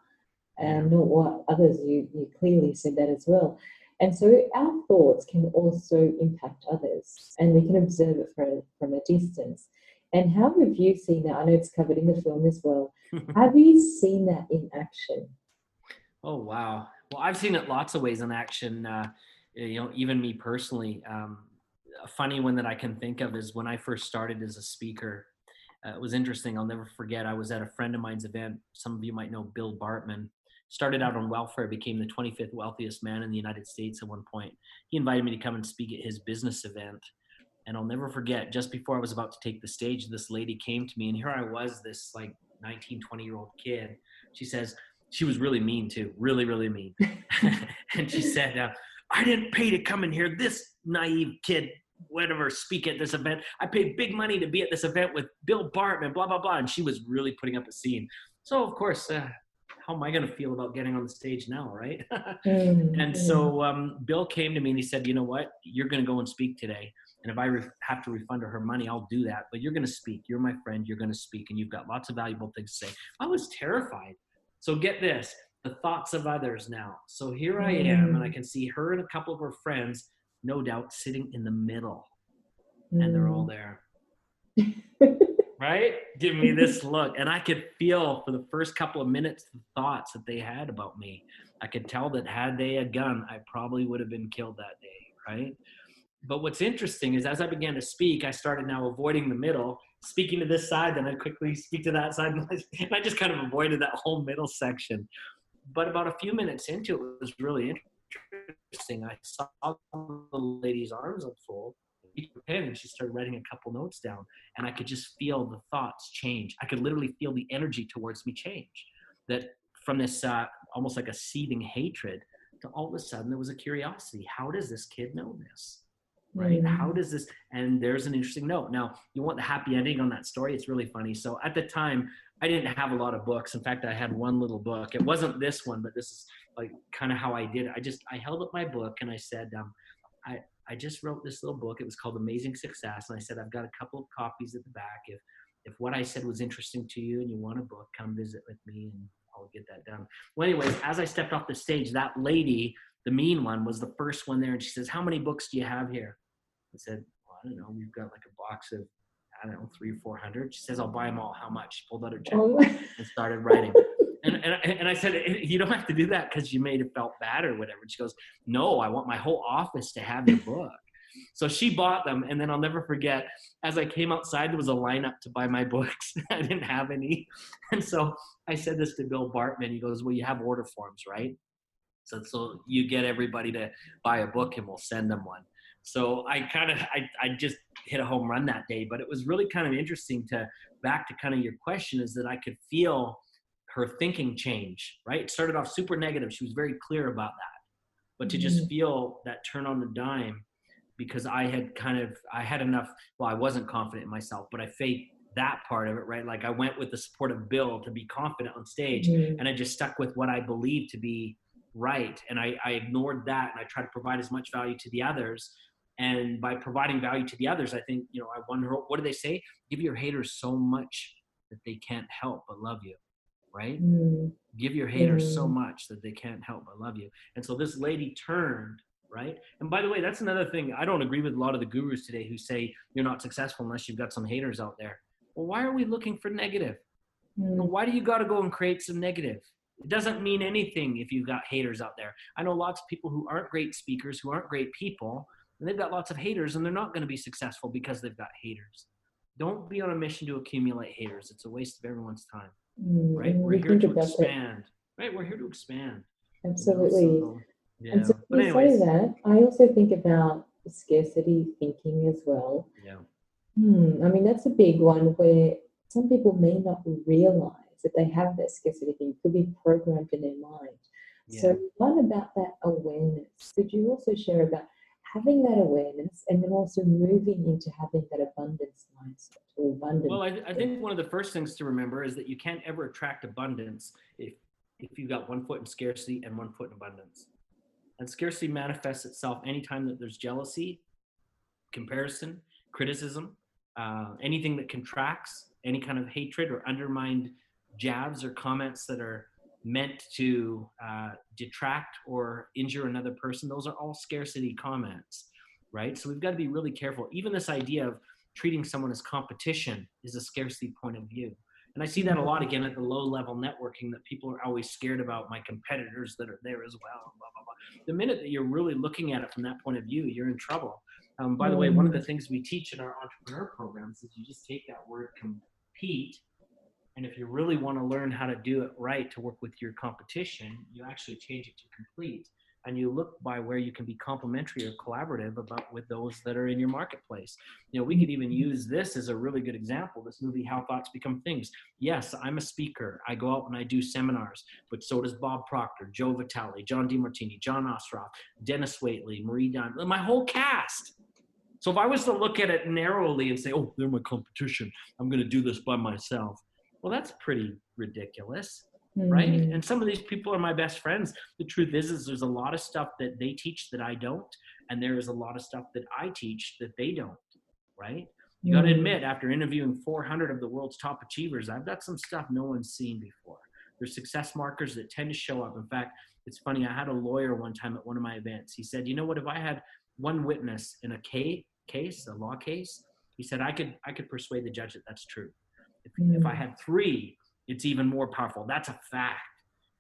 and not what others, you, you clearly said that as well. And so our thoughts can also impact others, and we can observe it from, from a distance. And how have you seen that? I know it's covered in the film as well. have you seen that in action? Oh, wow. Well, I've seen it lots of ways in action. Uh, you know, even me personally. Um, a funny one that I can think of is when I first started as a speaker. Uh, it was interesting. I'll never forget. I was at a friend of mine's event. Some of you might know Bill Bartman started out on welfare, became the 25th wealthiest man in the United States at one point. He invited me to come and speak at his business event. And I'll never forget, just before I was about to take the stage, this lady came to me, and here I was, this like 19, 20 year old kid. She says, she was really mean too, really, really mean. and she said, uh, I didn't pay to come in here. This naive kid, whatever, speak at this event. I paid big money to be at this event with Bill Bartman, blah, blah, blah. And she was really putting up a scene. So, of course, uh, how am I going to feel about getting on the stage now, right? mm-hmm. And so um, Bill came to me and he said, you know what, you're going to go and speak today. And if I re- have to refund her money, I'll do that. But you're going to speak. You're my friend. You're going to speak, and you've got lots of valuable things to say. I was terrified. So get this: the thoughts of others now. So here I am, and I mm. can see her and a couple of her friends, no doubt, sitting in the middle, and they're all mm. there. right? Give me this look. And I could feel for the first couple of minutes the thoughts that they had about me. I could tell that had they a gun, I probably would have been killed that day, right? But what's interesting is as I began to speak, I started now avoiding the middle, speaking to this side, then I'd quickly speak to that side. And I just kind of avoided that whole middle section. But about a few minutes into it, it was really interesting. I saw the lady's arms unfold her pen and she started writing a couple notes down and i could just feel the thoughts change i could literally feel the energy towards me change that from this uh, almost like a seething hatred to all of a sudden there was a curiosity how does this kid know this right? Mm. How does this? And there's an interesting note. Now, you want the happy ending on that story? It's really funny. So at the time, I didn't have a lot of books. In fact, I had one little book. It wasn't this one, but this is like kind of how I did it. I just I held up my book and I said, um, I I just wrote this little book. It was called Amazing Success, and I said I've got a couple of copies at the back. If if what I said was interesting to you and you want a book, come visit with me and I'll get that done. Well, anyways, as I stepped off the stage, that lady, the mean one, was the first one there, and she says, "How many books do you have here?" I said, well, I don't know. We've got like a box of I don't know, three or four hundred. She says, I'll buy them all. How much? She pulled out her checkbook Oh, and started writing. And, and, and I said, you don't have to do that because you made it felt bad or whatever. And she goes, no, I want my whole office to have your book. So she bought them. And then I'll never forget, as I came outside, there was a lineup to buy my books. I didn't have any. And so I said this to Bill Bartman. He goes, well, you have order forms, right? So, so you get everybody to buy a book and we'll send them one. So I kind of I, I just hit a home run that day, but it was really kind of interesting to back to kind of your question is that I could feel her thinking change, right? It started off super negative. She was very clear about that. But to just feel that turn on the dime because I had kind of I had enough well, I wasn't confident in myself, but I faked that part of it, right? Like I went with the support of Bill to be confident on stage Mhm. and I just stuck with what I believed to be right. And I, I ignored that and I tried to provide as much value to the others. And by providing value to the others, I think, you know, I wonder, what do they say? Give your haters so much that they can't help but love you, right? Mm. Give your haters so Mm. much that they can't help but love you. And so this lady turned, right? And by the way, that's another thing. I don't agree with a lot of the gurus today who say you're not successful unless you've got some haters out there. Well, why are we looking for negative? Mm. Why do you got to go and create some negative? It doesn't mean anything if you've got haters out there. I know lots of people who aren't great speakers, who aren't great people, and they've got lots of haters, and they're not going to be successful because they've got haters. Don't be on a mission to accumulate haters. It's a waste of everyone's time, Mm. Right? We're we here think to about expand, right? We're here to expand. you know, Absolutely. so, yeah. And so But when you say anyways, that, I also think about scarcity thinking as well. yeah. Hmm, I mean, that's a big one where some people may not realize that they have that scarcity thing. It could be programmed in their mind. Yeah. So, what about that awareness. Could you also share about having that awareness and then also moving into having that abundance mindset or abundance? Well, I, I think one of the first things to remember is that you can't ever attract abundance if if you've got one foot in scarcity and one foot in abundance. And scarcity manifests itself anytime that there's jealousy, comparison, criticism, uh, anything that contracts, any kind of hatred or undermined jabs or comments that are meant to uh, detract or injure another person. Those are all scarcity comments, right? So we've got to be really careful. Even this idea of treating someone as competition is a scarcity point of view. And I see that a lot again at the low level networking that people are always scared about my competitors that are there as well. Blah, blah, blah. The minute that you're really looking at it from that point of view, you're in trouble. Um, by the way, one of the things we teach in our entrepreneur programs is you just take that word compete. And if you really want to learn how to do it right to work with your competition, you actually change it to complete. And you look by where you can be complementary or collaborative about with those that are in your marketplace. You know, we could even use this as a really good example. This movie, How Thoughts Become Things. Yes, I'm a speaker. I go out and I do seminars, but so does Bob Proctor, Joe Vitale, John Demartini, John Assaraf, Dennis Waitley, Marie Diamond, my whole cast. So if I was to look at it narrowly and say, "Oh, they're my competition. I'm going to do this by myself," well, that's pretty ridiculous right? Mm. and some of these people are my best friends. The truth is is there's a lot of stuff that they teach that i don't and there is a lot of stuff that i teach that they don't right? You got to Mm. admit after interviewing 400 of the world's top achievers i've got some stuff no one's seen before. There's success markers that tend to show up. In fact it's funny i had a lawyer one time at one of my events. He said you know what if i had one witness in a case a law case he said i could i could persuade the judge that that's true if, if i Mm. had three it's even more powerful. That's a fact.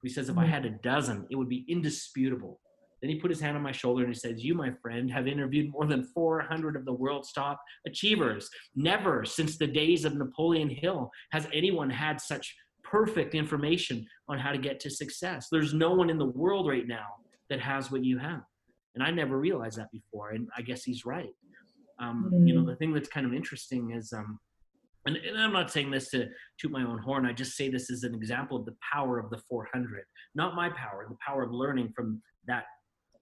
He says, if I Mm. had a dozen, it would be indisputable. Then he put his hand on my shoulder and he says, You, my friend, have interviewed more than 400 of the world's top achievers. Never since the days of Napoleon Hill has anyone had such perfect information on how to get to success. There's no one in the world right now that has what you have. And I never realized that before. And I guess he's right. Um, You know, Mm. the thing that's kind of interesting is, um, and, and I'm not saying this to toot my own horn. I just say this as an example of the power of the 400, not my power, the power of learning from that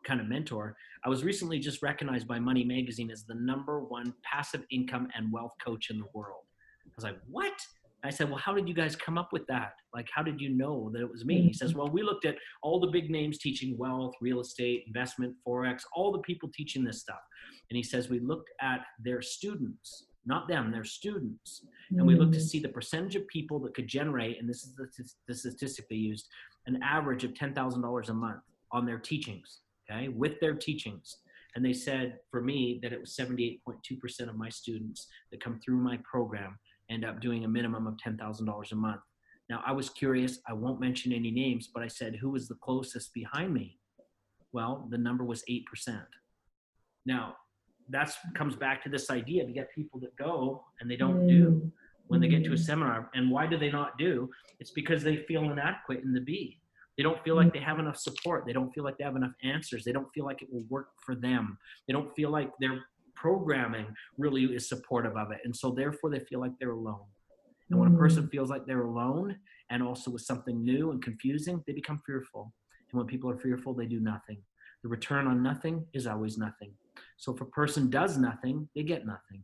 kind of mentor. I was recently just recognized by Money Magazine as the number one passive income and wealth coach in the world. I was like, what? I said, well, how did you guys come up with that? Like, how did you know that it was me? He says, mm-hmm. well, we looked at all the big names teaching wealth, real estate, investment, Forex, all the people teaching this stuff. And he says, we looked at their students, not them, their students. And we looked to mm. see the percentage of people that could generate, and this is the, the statistic they used, an average of $10,000 a month on their teachings, okay, with their teachings. And they said for me that it was 78.2% of my students that come through my program end up doing a minimum of $10,000 a month. Now, I was curious, I won't mention any names, but I said, who was the closest behind me? Well, the number was 8%. Now, that comes back to this idea to get people that go and they don't mm. do when they get to a mm. seminar. And why do they not do? It's because they feel inadequate in the B. They don't feel like mm. they have enough support. They don't feel like they have enough answers. They don't feel like it will work for them. They don't feel like their programming really is supportive of it. And so therefore they feel like they're alone. And when a person feels like they're alone and also with something new and confusing, they become fearful. And when people are fearful, they do nothing. The return on nothing is always nothing. So if a person does nothing, they get nothing.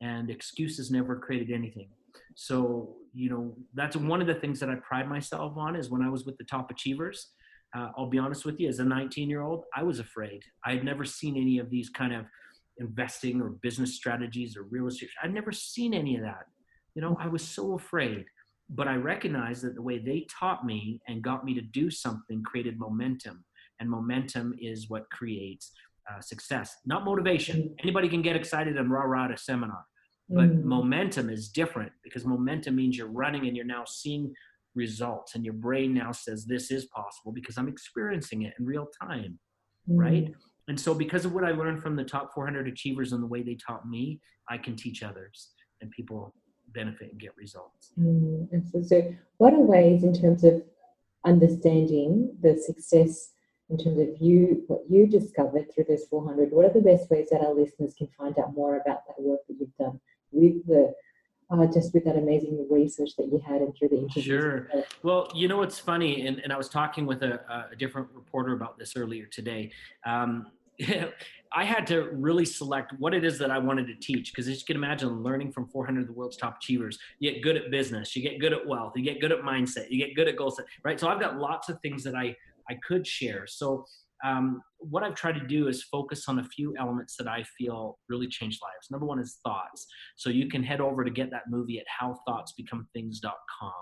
And excuses never created anything. So, you know, that's one of the things that I pride myself on is when I was with the top achievers. Uh, I'll be honest with you, as a 19 year old, I was afraid. I had never seen any of these kind of investing or business strategies or real estate. I'd never seen any of that. You know, I was so afraid. But I recognized that the way they taught me and got me to do something created momentum. And momentum is what creates uh, success, not motivation. Mm. Anybody can get excited and rah rah at a seminar, but mm. momentum is different because momentum means you're running and you're now seeing results, and your brain now says this is possible because I'm experiencing it in real time, mm. right? And so, because of what I learned from the top 400 achievers and the way they taught me, I can teach others, and people benefit and get results. Mm, so, so, what are ways in terms of understanding the success in terms of you, what you discovered through this 400, what are the best ways that our listeners can find out more about that work that you've done with the uh, just with that amazing research that you had and through the interviews. Sure. Well, you know what's funny, and, and I was talking with a, a different reporter about this earlier today. Um, I had to really select what it is that I wanted to teach because as you can imagine, learning from 400 of the world's top achievers, you get good at business, you get good at wealth, you get good at mindset, you get good at goal set, right? So I've got lots of things that I I could share. So um, what I've tried to do is focus on a few elements that I feel really change lives. Number one is thoughts. So you can head over to get that movie at howthoughtsbecomethings.com.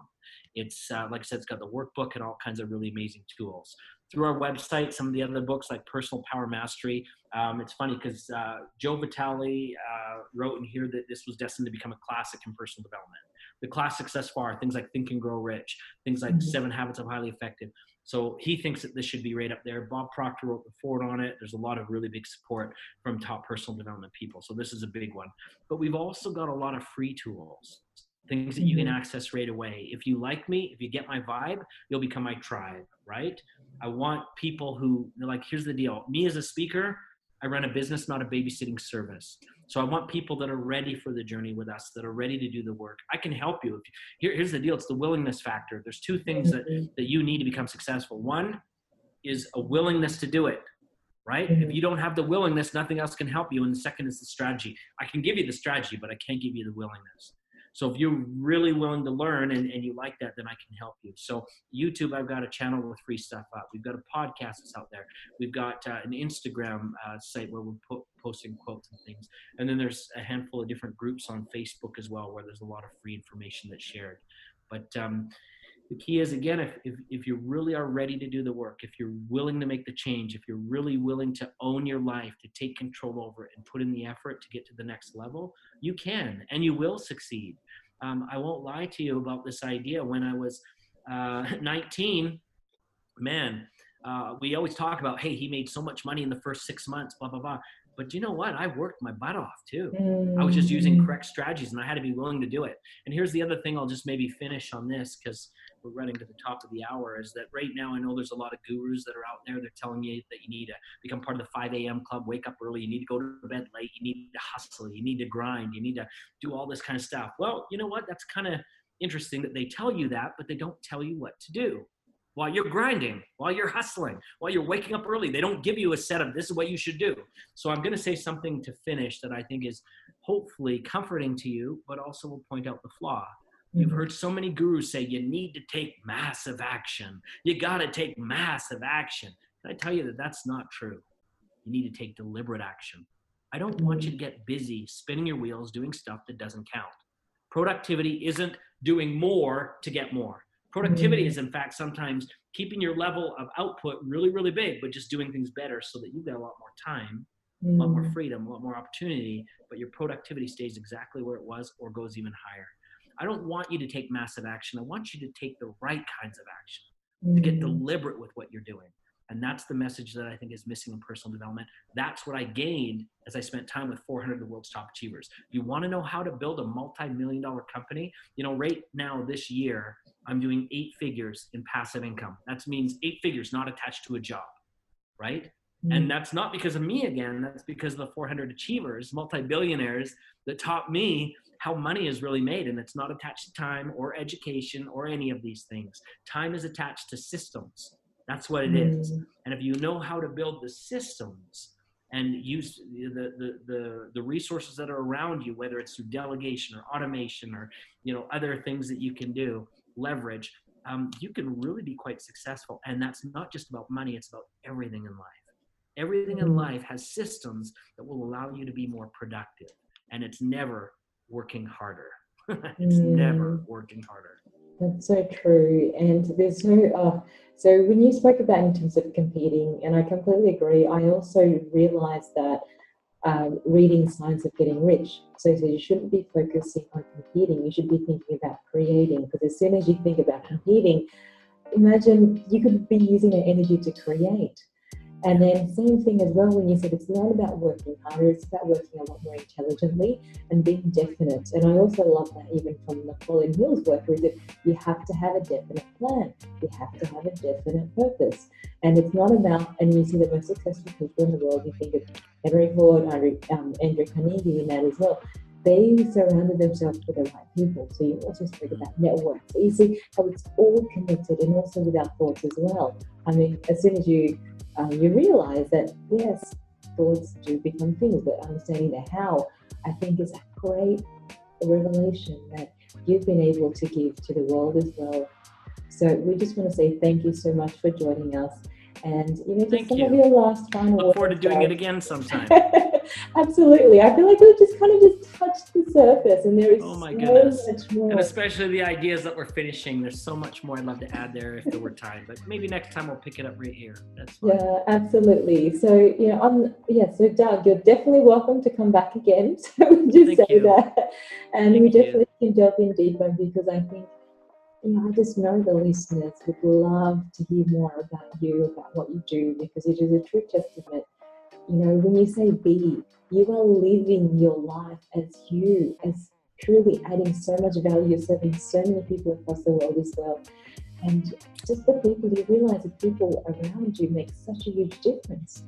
It's uh, like I said, it's got the workbook and all kinds of really amazing tools. Through our website, some of the other books like Personal Power Mastery. Um, it's funny because uh, Joe Vitale uh, wrote in here that this was destined to become a classic in personal development. The classics thus far, things like Think and Grow Rich, things like mm-hmm. Seven Habits of Highly Effective. So he thinks that this should be right up there. Bob Proctor wrote the foreword on it. There's a lot of really big support from top personal development people. So this is a big one. But we've also got a lot of free tools, things that you can mm-hmm. access right away. If you like me, if you get my vibe, you'll become my tribe, right? I want people who, like, here's the deal me as a speaker, I run a business, not a babysitting service. So I want people that are ready for the journey with us, that are ready to do the work. I can help you. Here, here's the deal: it's the willingness factor. There's two things that mm-hmm. that you need to become successful. One is a willingness to do it. Right? Mm-hmm. If you don't have the willingness, nothing else can help you. And the second is the strategy. I can give you the strategy, but I can't give you the willingness. So if you're really willing to learn and, and you like that, then I can help you. So YouTube, I've got a channel with free stuff up. We've got a podcast that's out there. We've got uh, an Instagram uh, site where we're po- posting quotes and things. And then there's a handful of different groups on Facebook as well, where there's a lot of free information that's shared. But um, the key is again if, if, if you really are ready to do the work if you're willing to make the change if you're really willing to own your life to take control over it and put in the effort to get to the next level you can and you will succeed um, i won't lie to you about this idea when i was uh, 19 man uh, we always talk about hey he made so much money in the first six months blah blah blah but you know what? I worked my butt off too. Mm. I was just using mm. correct strategies and I had to be willing to do it. And here's the other thing I'll just maybe finish on this because we're running to the top of the hour is that right now I know there's a lot of gurus that are out there. They're telling you that you need to become part of the 5 a.m. club, wake up early, you need to go to bed late, you need to hustle, you need to grind, you need to do all this kind of stuff. Well, you know what? That's kind of interesting that they tell you that, but they don't tell you what to do. While you're grinding, while you're hustling, while you're waking up early. They don't give you a set of this is what you should do. So I'm going to say something to finish that I think is hopefully comforting to you, but also will point out the flaw. You've mm-hmm. heard so many gurus say you need to take massive action. You got to take massive action. Can I tell you that that's not true? You need to take deliberate action. I don't want you to get busy spinning your wheels doing stuff that doesn't count. Productivity isn't doing more to get more. Productivity mm. is, in fact, sometimes keeping your level of output really, really big, but just doing things better so that you've got a lot more time, mm. a lot more mm. freedom, a lot more opportunity, but your productivity stays exactly where it was or goes even higher. I don't want you to take massive action. I want you to take the right kinds of action, to get mm. deliberate with what you're doing. And that's the message that I think is missing in personal development. That's what I gained as I spent time with 400 of the world's top achievers. You want to know how to build a multi million dollar company? You know, right now, this year, I'm doing eight figures in passive income. That means eight figures not attached to a job, right? Mm-hmm. And that's not because of me again, that's because of the 400 achievers, multi billionaires that taught me how money is really made. And it's not attached to time or education or any of these things. Time is attached to systems that's what it mm. is. And if you know how to build the systems and use the, the, the, the, resources that are around you, whether it's through delegation or automation or, you know, other things that you can do, leverage, um, you can really be quite successful. And that's not just about money, it's about everything in life. Everything in mm. life has systems that will allow you to be more productive. And it's never working harder. it's mm. never working harder. That's so true. And there's no, uh, so when you spoke about in terms of competing, and I completely agree, I also realized that um, reading Science of Getting Rich. So, so you shouldn't be focusing on competing, you should be thinking about creating. Because as soon as you think about competing, imagine you could be using that energy to create. And then same thing as well when you said it's not about working harder, it's about working a lot more intelligently and being definite. And I also love that even from Napoleon Hill's work, is that you have to have a definite plan. You have to have a definite purpose. And it's not about, and you see the most successful people in the world, you think of Henry Ford, Andrew, um, Andrew Carnegie in that as well they surrounded themselves with the right people. So you also speak about networks. So you see how it's all connected and also with our thoughts as well. I mean, as soon as you um, you realize that yes, thoughts do become things, but understanding the how, I think, is a great revelation that you've been able to give to the world as well. So we just want to say thank you so much for joining us. And you know, just Thank some you. of your last final Look forward to doing it again sometime. Absolutely. I feel like we've just kind of just touched the surface and there is oh my so goodness. much more. And especially the ideas that we're finishing. There's so much more I'd love to add there if there were time. But maybe next time we'll pick it up right here. That's fine. Yeah, absolutely. So, you know, on yeah, so Doug, you're definitely welcome to come back again. So we just Thank say you. that. And Thank we definitely you. can delve in deeper because I think I just know the listeners would love to hear more about you, about what you do, because it is a true testament. You know, when you say be, you are living your life as you, as truly adding so much value, serving so many people across the world as well. And just the people, you realize the people around you make such a huge difference.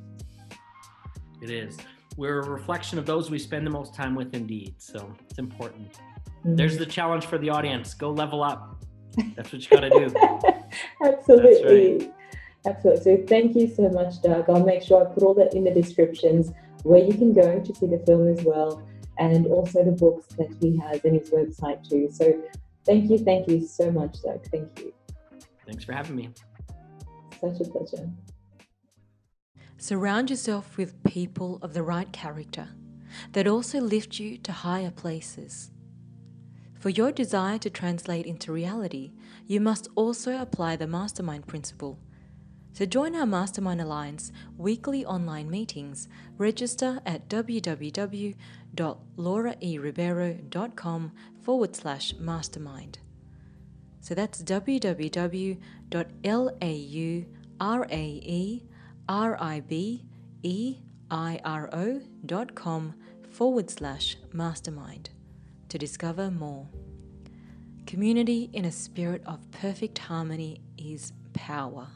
It is. We're a reflection of those we spend the most time with, indeed. So it's important. Mm-hmm. There's the challenge for the audience go level up. That's what you got to do. Absolutely. Right. Absolutely. So thank you so much, Doug. I'll make sure I put all that in the descriptions where you can go to see the film as well, and also the books that he has and his website too. So thank you, thank you so much, Doug. Thank you. Thanks for having me. Such a pleasure. Surround yourself with people of the right character that also lift you to higher places. For your desire to translate into reality, you must also apply the mastermind principle. To join our Mastermind Alliance weekly online meetings, register at www.lauraeribeiro.com forward slash mastermind. So that's www.lauraeribeiro.com forward slash mastermind to discover more. Community in a spirit of perfect harmony is power.